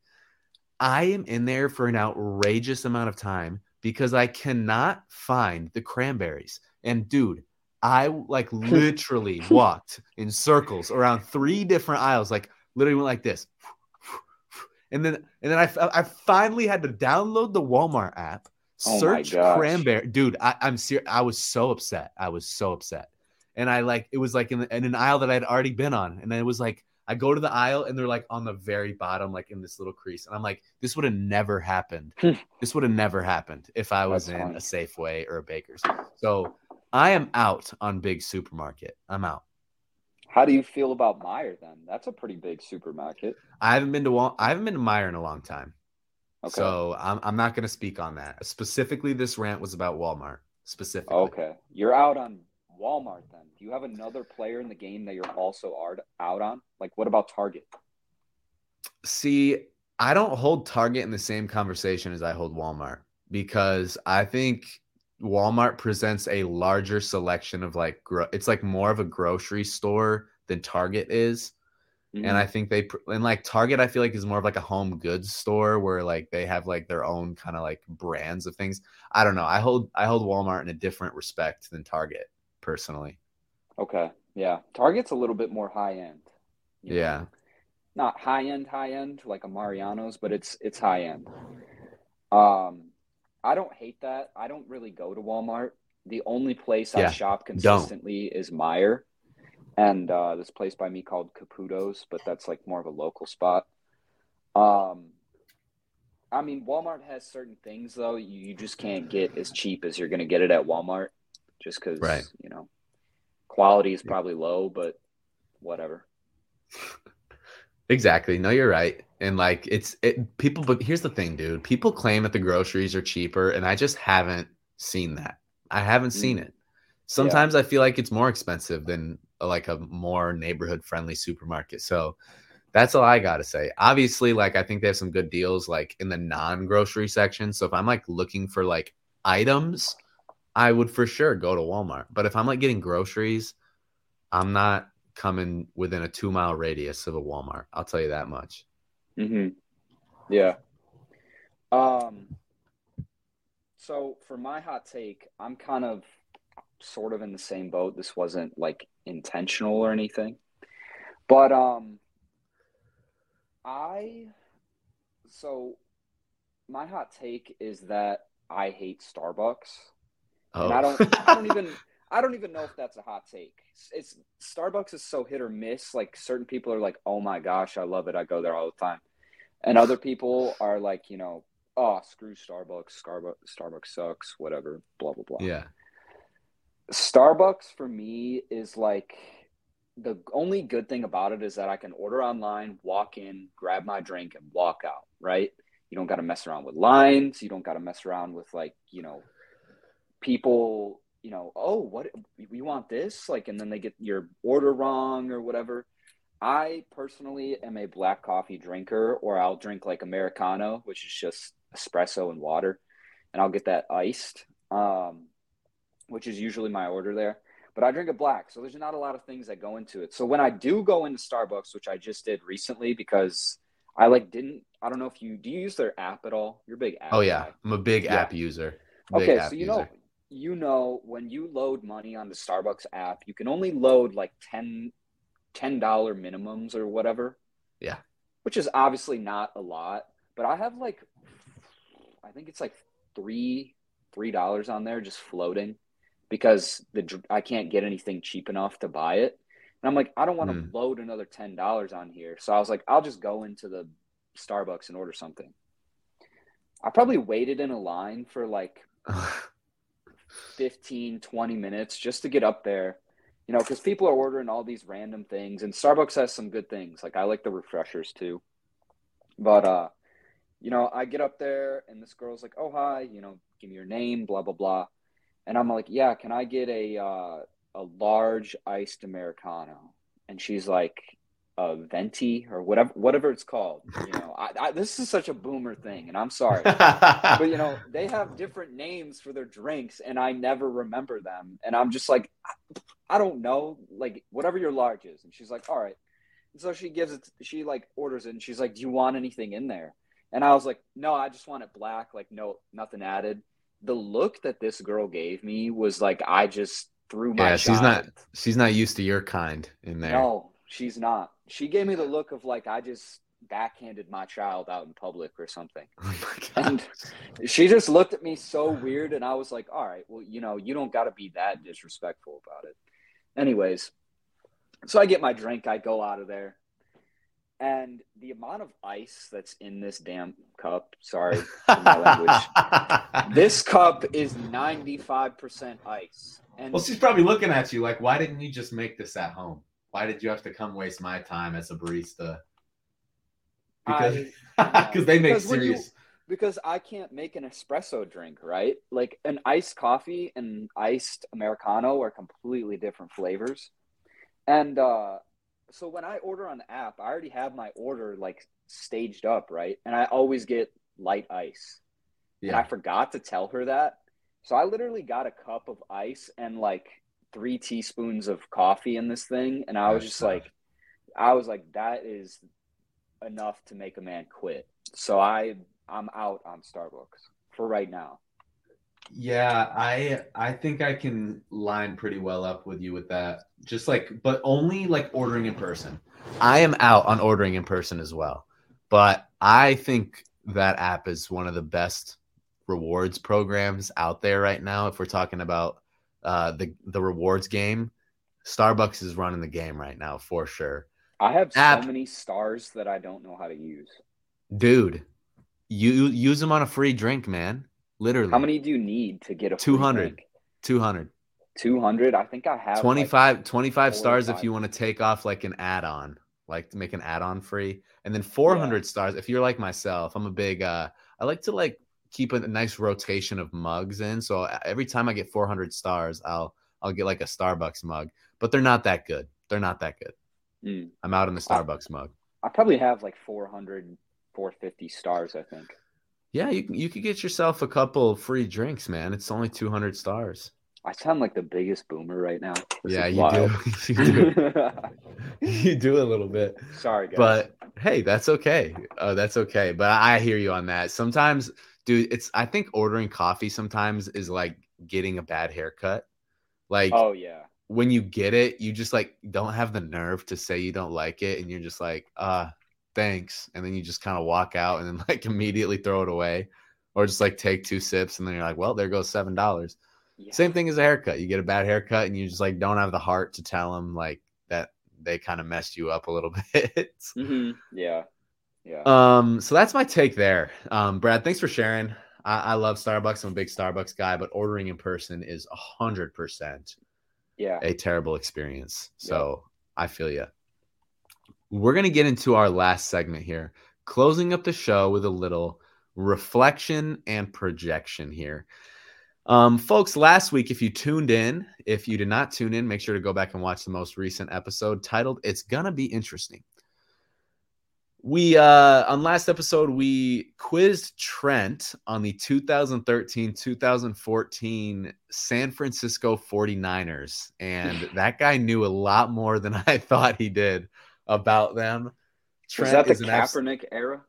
I am in there for an outrageous amount of time because I cannot find the cranberries. And dude, I like literally walked in circles around three different aisles, like literally went like this. And then and then I, I finally had to download the Walmart app, oh search cranberry. Dude, I, I'm serious. I was so upset. I was so upset. And I like it was like in, in an aisle that I'd already been on. And then it was like I go to the aisle and they're like on the very bottom, like in this little crease. And I'm like, this would have never happened. Hmm. this would have never happened if I was That's in funny. a Safeway or a Baker's. So I am out on big supermarket. I'm out. How do you feel about Meijer then? That's a pretty big supermarket. I haven't been to I haven't been to Meijer in a long time. Okay. So I'm I'm not going to speak on that. Specifically, this rant was about Walmart. Specifically. Okay, you're out on Walmart then? Do you have another player in the game that you're also out on? Like, what about Target? See, I don't hold Target in the same conversation as I hold Walmart because I think Walmart presents a larger selection of like, gro- it's like more of a grocery store than Target is. Mm-hmm. And I think they and like Target, I feel like is more of like a home goods store where like they have like their own kind of like brands of things. I don't know. I hold I hold Walmart in a different respect than Target personally. Okay. Yeah. Target's a little bit more high end. Yeah. Know? Not high end, high end like a Mariano's, but it's it's high end. Um, I don't hate that. I don't really go to Walmart. The only place yeah. I shop consistently don't. is Meijer, and uh, this place by me called Caputo's, but that's like more of a local spot. Um, I mean, Walmart has certain things though you, you just can't get as cheap as you're going to get it at Walmart just because right. you know quality is probably low, but whatever. Exactly. No, you're right. And like it's it people but here's the thing, dude. People claim that the groceries are cheaper and I just haven't seen that. I haven't seen mm. it. Sometimes yeah. I feel like it's more expensive than like a more neighborhood friendly supermarket. So that's all I got to say. Obviously, like I think they have some good deals like in the non-grocery section. So if I'm like looking for like items I would for sure go to Walmart. But if I'm like getting groceries, I'm not coming within a two mile radius of a Walmart. I'll tell you that much. Mm-hmm. Yeah. Um. So for my hot take, I'm kind of sort of in the same boat. This wasn't like intentional or anything, but um, I so my hot take is that I hate Starbucks. Oh. And I don't I don't even I don't even know if that's a hot take. It's Starbucks is so hit or miss. Like certain people are like, "Oh my gosh, I love it. I go there all the time." And other people are like, you know, "Oh, screw Starbucks. Starbucks Starbucks sucks, whatever, blah blah blah." yeah. Starbucks for me is like the only good thing about it is that I can order online, walk in, grab my drink, and walk out, right? You don't got to mess around with lines. You don't got to mess around with like, you know, people, you know, oh, what we want this? Like, and then they get your order wrong or whatever. I personally am a black coffee drinker, or I'll drink like Americano, which is just espresso and water, and I'll get that iced. Um, which is usually my order there. But I drink it black, so there's not a lot of things that go into it. So when I do go into Starbucks, which I just did recently because I like didn't I don't know if you do you use their app at all? You're a big app. Oh yeah. guy. I'm a big Yeah. app user. Big Okay, app so you know user. You know when you load money on the Starbucks app, you can only load like 10 dollar minimums or whatever. Yeah. Which is obviously not a lot, but I have like I think it's like 3 three dollars on there just floating because the I can't get anything cheap enough to buy it. And I'm like, I don't want to Hmm. load another ten dollars on here. So I was like, I'll just go into the Starbucks and order something. I probably waited in a line for like 15, 20 minutes just to get up there. You know, because people are ordering all these random things, and Starbucks has some good things. Like I like the refreshers too. But uh, you know, I get up there and this girl's like, "Oh hi, you know, give me your name, blah blah blah," and I'm like, "Yeah, can I get a uh, a large iced americano?" And she's like, "A venti or whatever whatever it's called." You know, I, I, this is such a boomer thing, and I'm sorry but you know they have different names for their drinks and i never remember them and i'm just like i, I don't know like whatever your large is and she's like all right and so she gives it she like orders it and she's like do you want anything in there and i was like no i just want it black like no nothing added the look that this girl gave me was like i just threw my yeah, she's child. not she's not used to your kind in there. no she's not she gave me the look of like i just backhanded my child out in public or something. Oh my and she just looked at me so weird and i was like all right well you know you don't got to be that disrespectful about it. Anyways so i get my drink i go out of there and the amount of ice that's in this damn cup sorry for my language this cup is 95% ice. And well, she's probably looking at you like, why didn't you just make this at home? Why did you have to come waste my time as a barista? Because I- they make Because when you- serious. because I can't make an espresso drink, right? Like an iced coffee and iced americano are completely different flavors. And uh so when I order on the app, I already have my order like staged up, right? And I always get light ice. And I forgot to tell her that. So I literally got a cup of ice and like 3 teaspoons of coffee in this thing and I was just like I was like that is enough to make a man quit. So I I'm out on Starbucks for right now. Yeah, I I think I can line pretty well up with you with that. Just like but only like ordering in person. I am out on ordering in person as well. But I think that app is one of the best rewards programs out there right now if we're talking about uh the the rewards game. Starbucks is running the game right now for sure. I have so App. many stars that I don't know how to use. Dude, you use them on a free drink, man. Literally. How many do you need to get a 200. 200. 200? I think I have like, 25, 25 stars if you want to take off like an add-on like to make an add-on free and then 400 stars if you're like myself i'm a big uh i like to like keep a nice rotation of mugs in so uh, every time i get 400 stars i'll i'll get like a starbucks mug but they're not that good they're not that good Mm. i'm out on the starbucks mug I probably have like 400 450 stars, I think. yeah you, you could get yourself a couple free drinks man it's only 200 stars I sound like the biggest boomer right now. This yeah, you do. you do. you do a little bit. Sorry, guys. But hey, that's okay. Uh, that's okay. But I hear you on that. Sometimes, dude, it's I think ordering coffee sometimes is like getting a bad haircut. Like, oh yeah. When you get it, you just like don't have the nerve to say you don't like it, and you're just like, uh, thanks, and then you just kind of walk out and then like immediately throw it away, or just like take two sips, and then you're like, well, there goes seven dollars. Yeah. Same thing as a haircut. You get a bad haircut and you just like don't have the heart to tell them like that they kind of messed you up a little bit. mm-hmm. Yeah. Yeah. Um, so that's my take there. Um, Brad, thanks for sharing. I, I love Starbucks. I'm a big Starbucks guy, but ordering in person is a hundred percent yeah a terrible experience. So yeah. I feel you. We're gonna get into our last segment here, closing up the show with a little reflection and projection here. Um, folks, last week, if you tuned in, if you did not tune in, make sure to go back and watch the most recent episode titled It's Gonna Be Interesting. We, uh, on last episode, we quizzed Trent on the 2013 2014 San Francisco 49ers. And that guy knew a lot more than I thought he did about them. Trent Was that the Kaepernick era?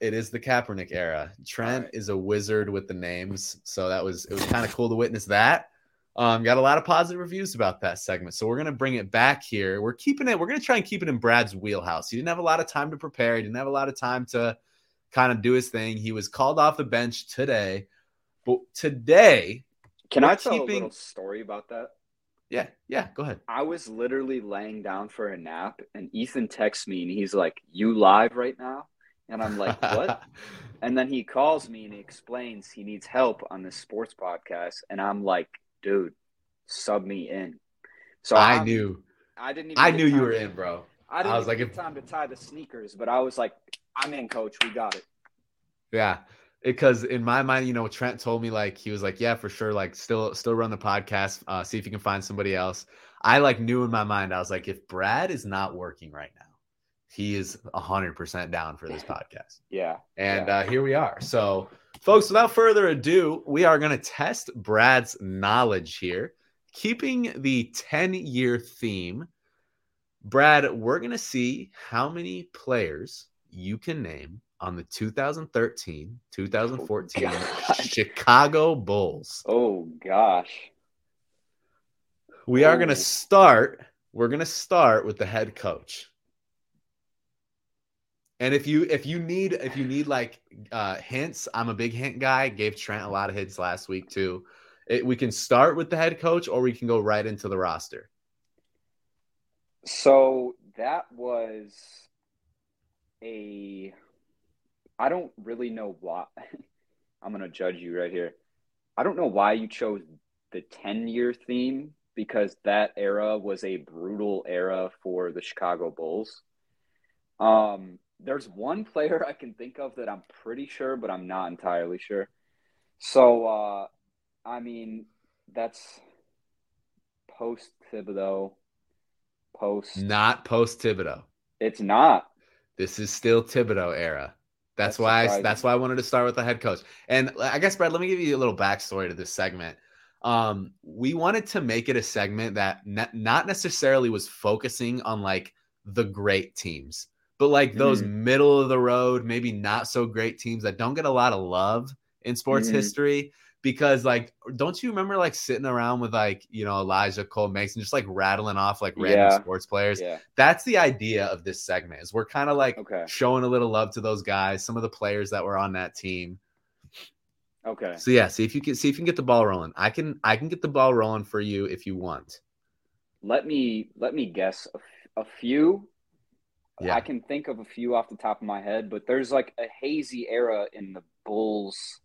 It is the Kaepernick era. Trent right. is a wizard with the names, so that was it was kind of cool to witness that. Um, got a lot of positive reviews about that segment, so we're gonna bring it back here. We're keeping it. We're gonna try and keep it in Brad's wheelhouse. He didn't have a lot of time to prepare. He didn't have a lot of time to kind of do his thing. He was called off the bench today, but today, can I tell keeping... a little story about that? Yeah, yeah, go ahead. I was literally laying down for a nap, and Ethan texts me, and he's like, "You live right now?" And I'm like, what? and then he calls me and he explains he needs help on this sports podcast. And I'm like, dude, sub me in. So I I'm, knew. I didn't I knew you were in, bro. I didn't I was like, if... time to tie the sneakers, but I was like, I'm in, coach. We got it. Yeah. Because in my mind, you know, Trent told me like he was like, yeah, for sure, like still still run the podcast, uh, see if you can find somebody else. I like knew in my mind, I was like, if Brad is not working right now, he is 100% down for this podcast. Yeah. And yeah. Uh, here we are. So, folks, without further ado, we are going to test Brad's knowledge here, keeping the 10 year theme. Brad, we're going to see how many players you can name on the 2013 2014 oh, Chicago Bulls. Oh, gosh. We oh. are going to start. We're going to start with the head coach. And if you if you need if you need like uh, hints, I'm a big hint guy. Gave Trent a lot of hints last week too. It, we can start with the head coach, or we can go right into the roster. So that was a. I don't really know why. I'm gonna judge you right here. I don't know why you chose the 10 year theme because that era was a brutal era for the Chicago Bulls. Um, there's one player I can think of that I'm pretty sure, but I'm not entirely sure. So, uh, I mean, that's post Thibodeau. Post. Not post Thibodeau. It's not. This is still Thibodeau era. That's, that's why. I, that's why I wanted to start with the head coach. And I guess, Brad, let me give you a little backstory to this segment. Um, we wanted to make it a segment that ne- not necessarily was focusing on like the great teams but like those mm middle of the road, maybe not so great teams that don't get a lot of love in sports mm history. Because like, don't you remember like sitting around with like you know Elijah Cole Mason just like rattling off like random yeah. sports players? Yeah. That's the idea of this segment. Is we're kind of like okay. showing a little love to those guys, some of the players that were on that team. Okay. So yeah, see if you can see if you can get the ball rolling. I can I can get the ball rolling for you if you want. Let me let me guess a, a few yeah. I can think of a few off the top of my head, but there's like a hazy era in the Bulls,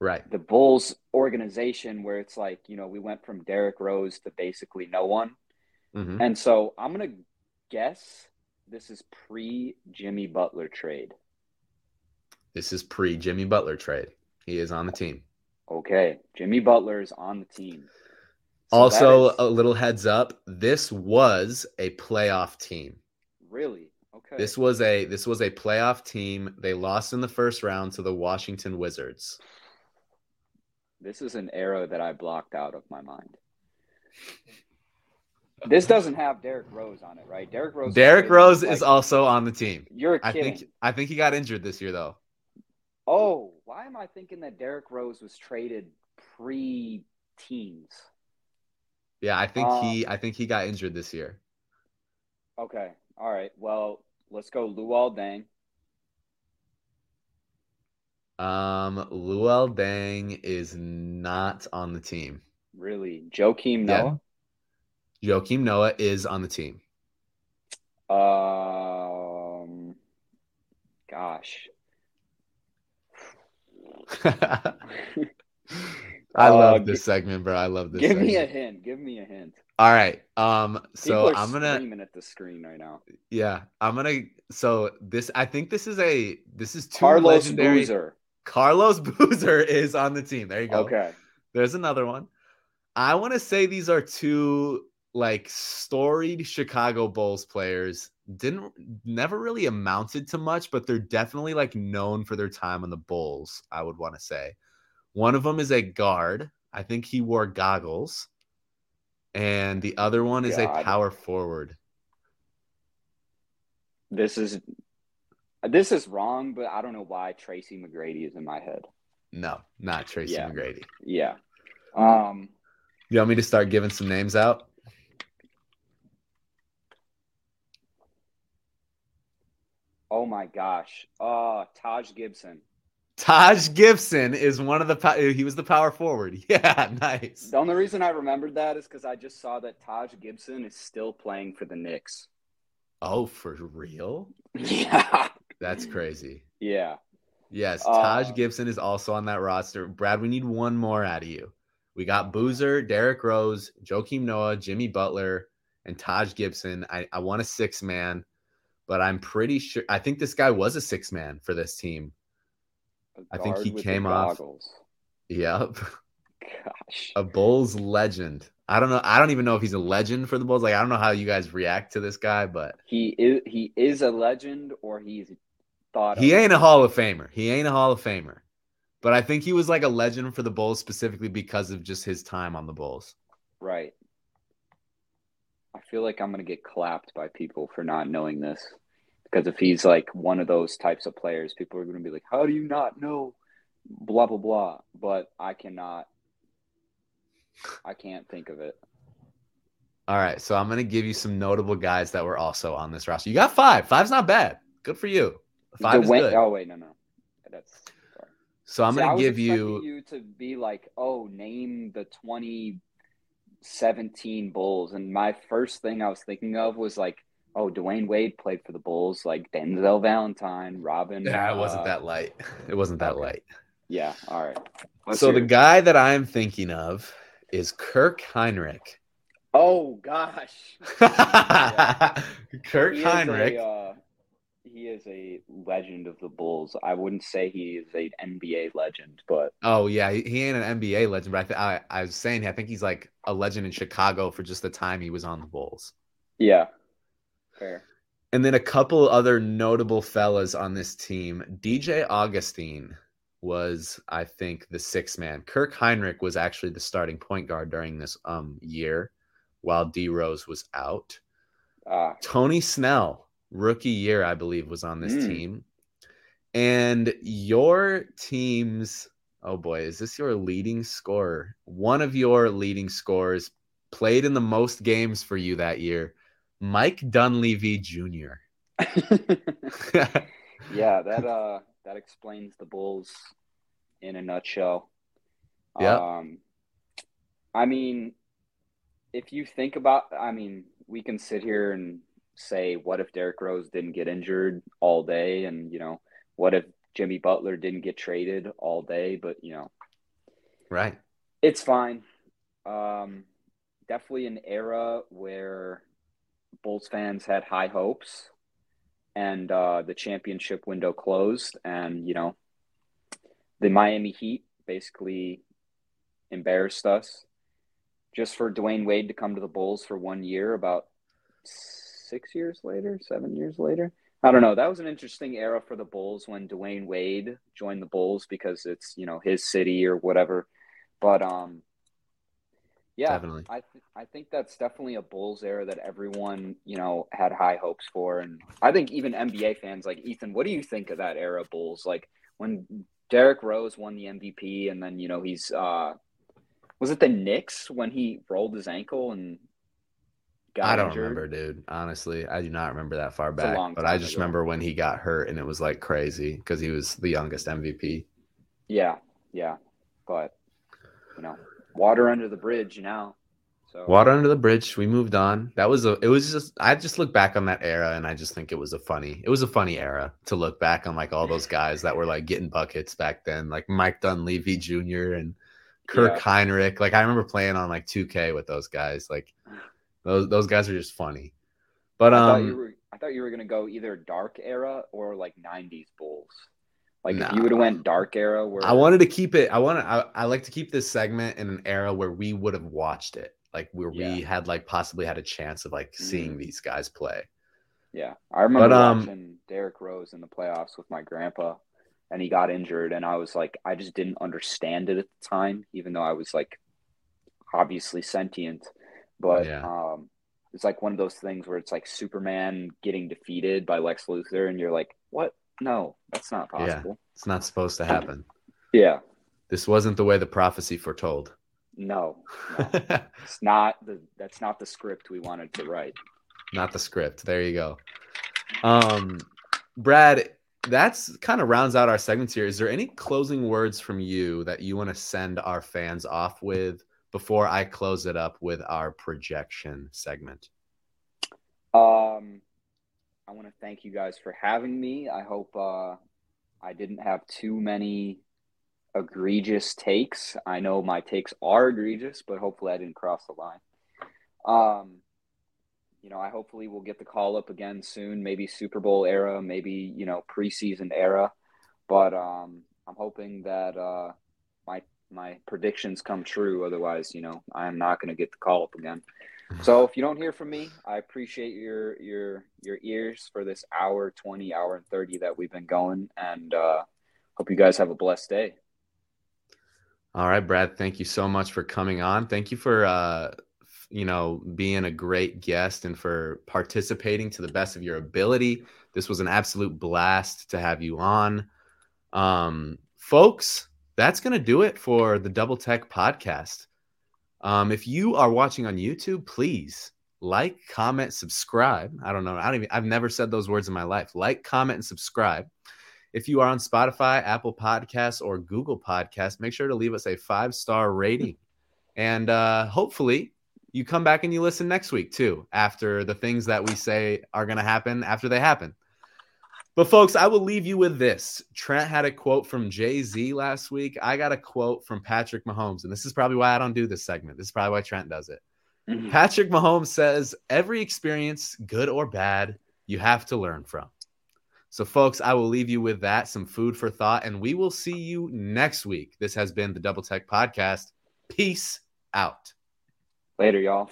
right? The Bulls organization where it's like you know we went from Derrick Rose to basically no one, mm-hmm. and so I'm gonna guess this is pre Jimmy Butler trade. This is pre Jimmy Butler trade. He is on the team. Okay, Jimmy Butler is on the team. So also, is... a little heads up: this was a playoff team. Really? Okay. This was a this was a playoff team. They lost in the first round to the Washington Wizards. This is an era that I blocked out of my mind. This doesn't have Derrick Rose on it, right? Derrick Rose. Derrick Rose like, is also on the team. You're I think I think he got injured this year though. Oh, why am I thinking that Derrick Rose was traded pre-teens? Yeah, I think um, he I think he got injured this year. Okay. All right. Well, let's go Luol Deng. Um, Luol Deng is not on the team. Really? Joakim Noah? Yeah. Joakim Noah is on the team. Um, gosh. I love uh, this segment, bro. I love this. Give segment. me a hint. Give me a hint. All right. Um. So I'm gonna screaming at the screen right now. Yeah, I'm gonna. So this, I think this is a this is two Carlos legendary. Boozer. Carlos Boozer is on the team. There you go. Okay. There's another one. I want to say these are two like storied Chicago Bulls players. Didn't never really amounted to much, but they're definitely like known for their time on the Bulls. I would want to say. One of them is a guard. I think he wore goggles. And the other one is God. a power forward. This is this is wrong, but I don't know why Tracy McGrady is in my head. No, not Tracy yeah. McGrady. Yeah. Um you want me to start giving some names out? Oh my gosh. Uh Taj Gibson. Taj Gibson is one of the he was the power forward. Yeah, nice. The only reason I remembered that is because I just saw that Taj Gibson is still playing for the Knicks. Oh, for real? Yeah. That's crazy. Yeah. Yes, Taj uh, Gibson is also on that roster. Brad, we need one more out of you. We got Boozer, Derrick Rose, Joakim Noah, Jimmy Butler, and Taj Gibson. I, I want a six man, but I'm pretty sure I think this guy was a six man for this team. I think he came off. Yep. Gosh. A Bulls legend. I don't know. I don't even know if he's a legend for the Bulls. Like I don't know how you guys react to this guy, but he is he is a legend or he's thought He ain't a Hall of Famer. He ain't a Hall of Famer. But I think he was like a legend for the Bulls specifically because of just his time on the Bulls. Right. I feel like I'm going to get clapped by people for not knowing this. Because if he's like one of those types of players, people are going to be like, "How do you not know?" Blah blah blah. But I cannot. I can't think of it. All right, so I'm going to give you some notable guys that were also on this roster. You got five. Five's not bad. Good for you. Five is good. Oh wait, no, no, that's. Sorry. So I'm going to give you you to be like, oh, name the 2017 Bulls, and my first thing I was thinking of was like oh, Dwyane Wade played for the Bulls, like Denzel Valentine, Robin. Yeah, it wasn't uh, that light. It wasn't that okay. light. Yeah. All right. Let's so the guy that I'm thinking of is Kirk Hinrich. Oh gosh. Kirk he Hinrich. A, uh, he is a legend of the Bulls. I wouldn't say he is an NBA legend, but oh yeah, he ain't an NBA legend. But I, th- I, I was saying, I think he's like a legend in Chicago for just the time he was on the Bulls. Yeah, Fair. And then a couple other notable fellas on this team. DJ Augustin was, I think, the sixth man. Kirk Hinrich was actually the starting point guard during this um year, while D Rose was out. Uh, Tony Snell, rookie year, I believe, was on this mm. team. And your team's oh boy, is this your leading scorer? One of your leading scorers played in the most games for you that year Mike Dunleavy Jr. yeah, that uh that explains the Bulls in a nutshell. Yeah. Um, I mean, if you think about, I mean, we can sit here and say, what if Derrick Rose didn't get injured all day, and you know, what if Jimmy Butler didn't get traded all day? But you know, right? It's fine. Um, definitely an era where Bulls fans had high hopes, and uh, the championship window closed, and you know, the Miami Heat basically embarrassed us. Just for Dwyane Wade to come to the Bulls for one year, about six years later, seven years later. I don't know. That was an interesting era for the Bulls when Dwyane Wade joined the Bulls because it's you know his city or whatever. But um, yeah, Definitely. I th- I think that's definitely a Bulls era that everyone you know had high hopes for, and I think even NBA fans like Ethan. What do you think of that era Bulls? Like when Derrick Rose won the MVP, and then you know he's uh, was it the Knicks when he rolled his ankle and got I don't injured? remember, dude. Honestly, I do not remember that far back. But I just ago. remember when he got hurt and it was like crazy because he was the youngest MVP. Yeah, yeah, but you know, water under the bridge now. So Water under the bridge. We moved on. That was a. It was just. I just look back on that era and I just think it was a funny. It was a funny era to look back on like all those guys that were like getting buckets back then, like Mike Dunleavy Jr. and Kirk Yeah. Hinrich. Like I remember playing on like 2K with those guys. Like those those guys are just funny. But I thought um, were I thought you were gonna go either dark era or like '90s Bulls. Like if you would have went dark era, where I wanted to keep it. I want to. I, I like to keep this segment in an era where we would have watched it, like where we had like possibly had a chance of like seeing Mhm. these guys play. Yeah, I remember But, um, watching Derrick Rose in the playoffs with my grandpa, and he got injured, and I was like, I just didn't understand it at the time, even though I was like, obviously sentient, but Yeah. um, it's like one of those things where it's like Superman getting defeated by Lex Luthor, and you're like, what? No, that's not possible. Yeah. It's not supposed to happen. Yeah, This wasn't the way the prophecy foretold. no, no, it's not the that's not the script we wanted to write. not the script. There you go. Um, Brad, that's kind of rounds out our segments here. Is there any closing words from you that you want to send our fans off with before I close it up with our projection segment? Um, I want to thank you guys for having me. I hope uh, I didn't have too many egregious takes. I know my takes are egregious, but hopefully I didn't cross the line. Um, you know, I hopefully will get the call up again soon, maybe Super Bowl era, maybe, you know, preseason era. But um, I'm hoping that uh, my my predictions come true. Otherwise, you know, I'm not going to get the call up again. So if you don't hear from me, I appreciate your your your ears for this hour, twenty hour and thirty that we've been going, and uh, hope you guys have a blessed day. All right, Brad, thank you so much for coming on. Thank you for uh you know being a great guest and for participating to the best of your ability. This was an absolute blast to have you on. Um folks, that's to do it for the Double Tech podcast. Um if you are watching on YouTube, please like, comment, subscribe. I don't know. I don't even I've never said those words in my life. Like, comment and subscribe. If you are on Spotify, Apple Podcasts, or Google Podcasts, make sure to leave us a five star rating. And uh, hopefully, you come back and you listen next week too, after the things that we say are going to happen after they happen. But, folks, I will leave you with this. Trent had a quote from Jay Z last week. I got a quote from Patrick Mahomes. And this is probably why I don't do this segment. This is probably why Trent does it. Mm-hmm. Patrick Mahomes says, Every experience, good or bad, you have to learn from. So, folks, I will leave you with that, some food for thought, and we will see you next week. This has been the Double Tech Podcast. Peace out. Later, y'all.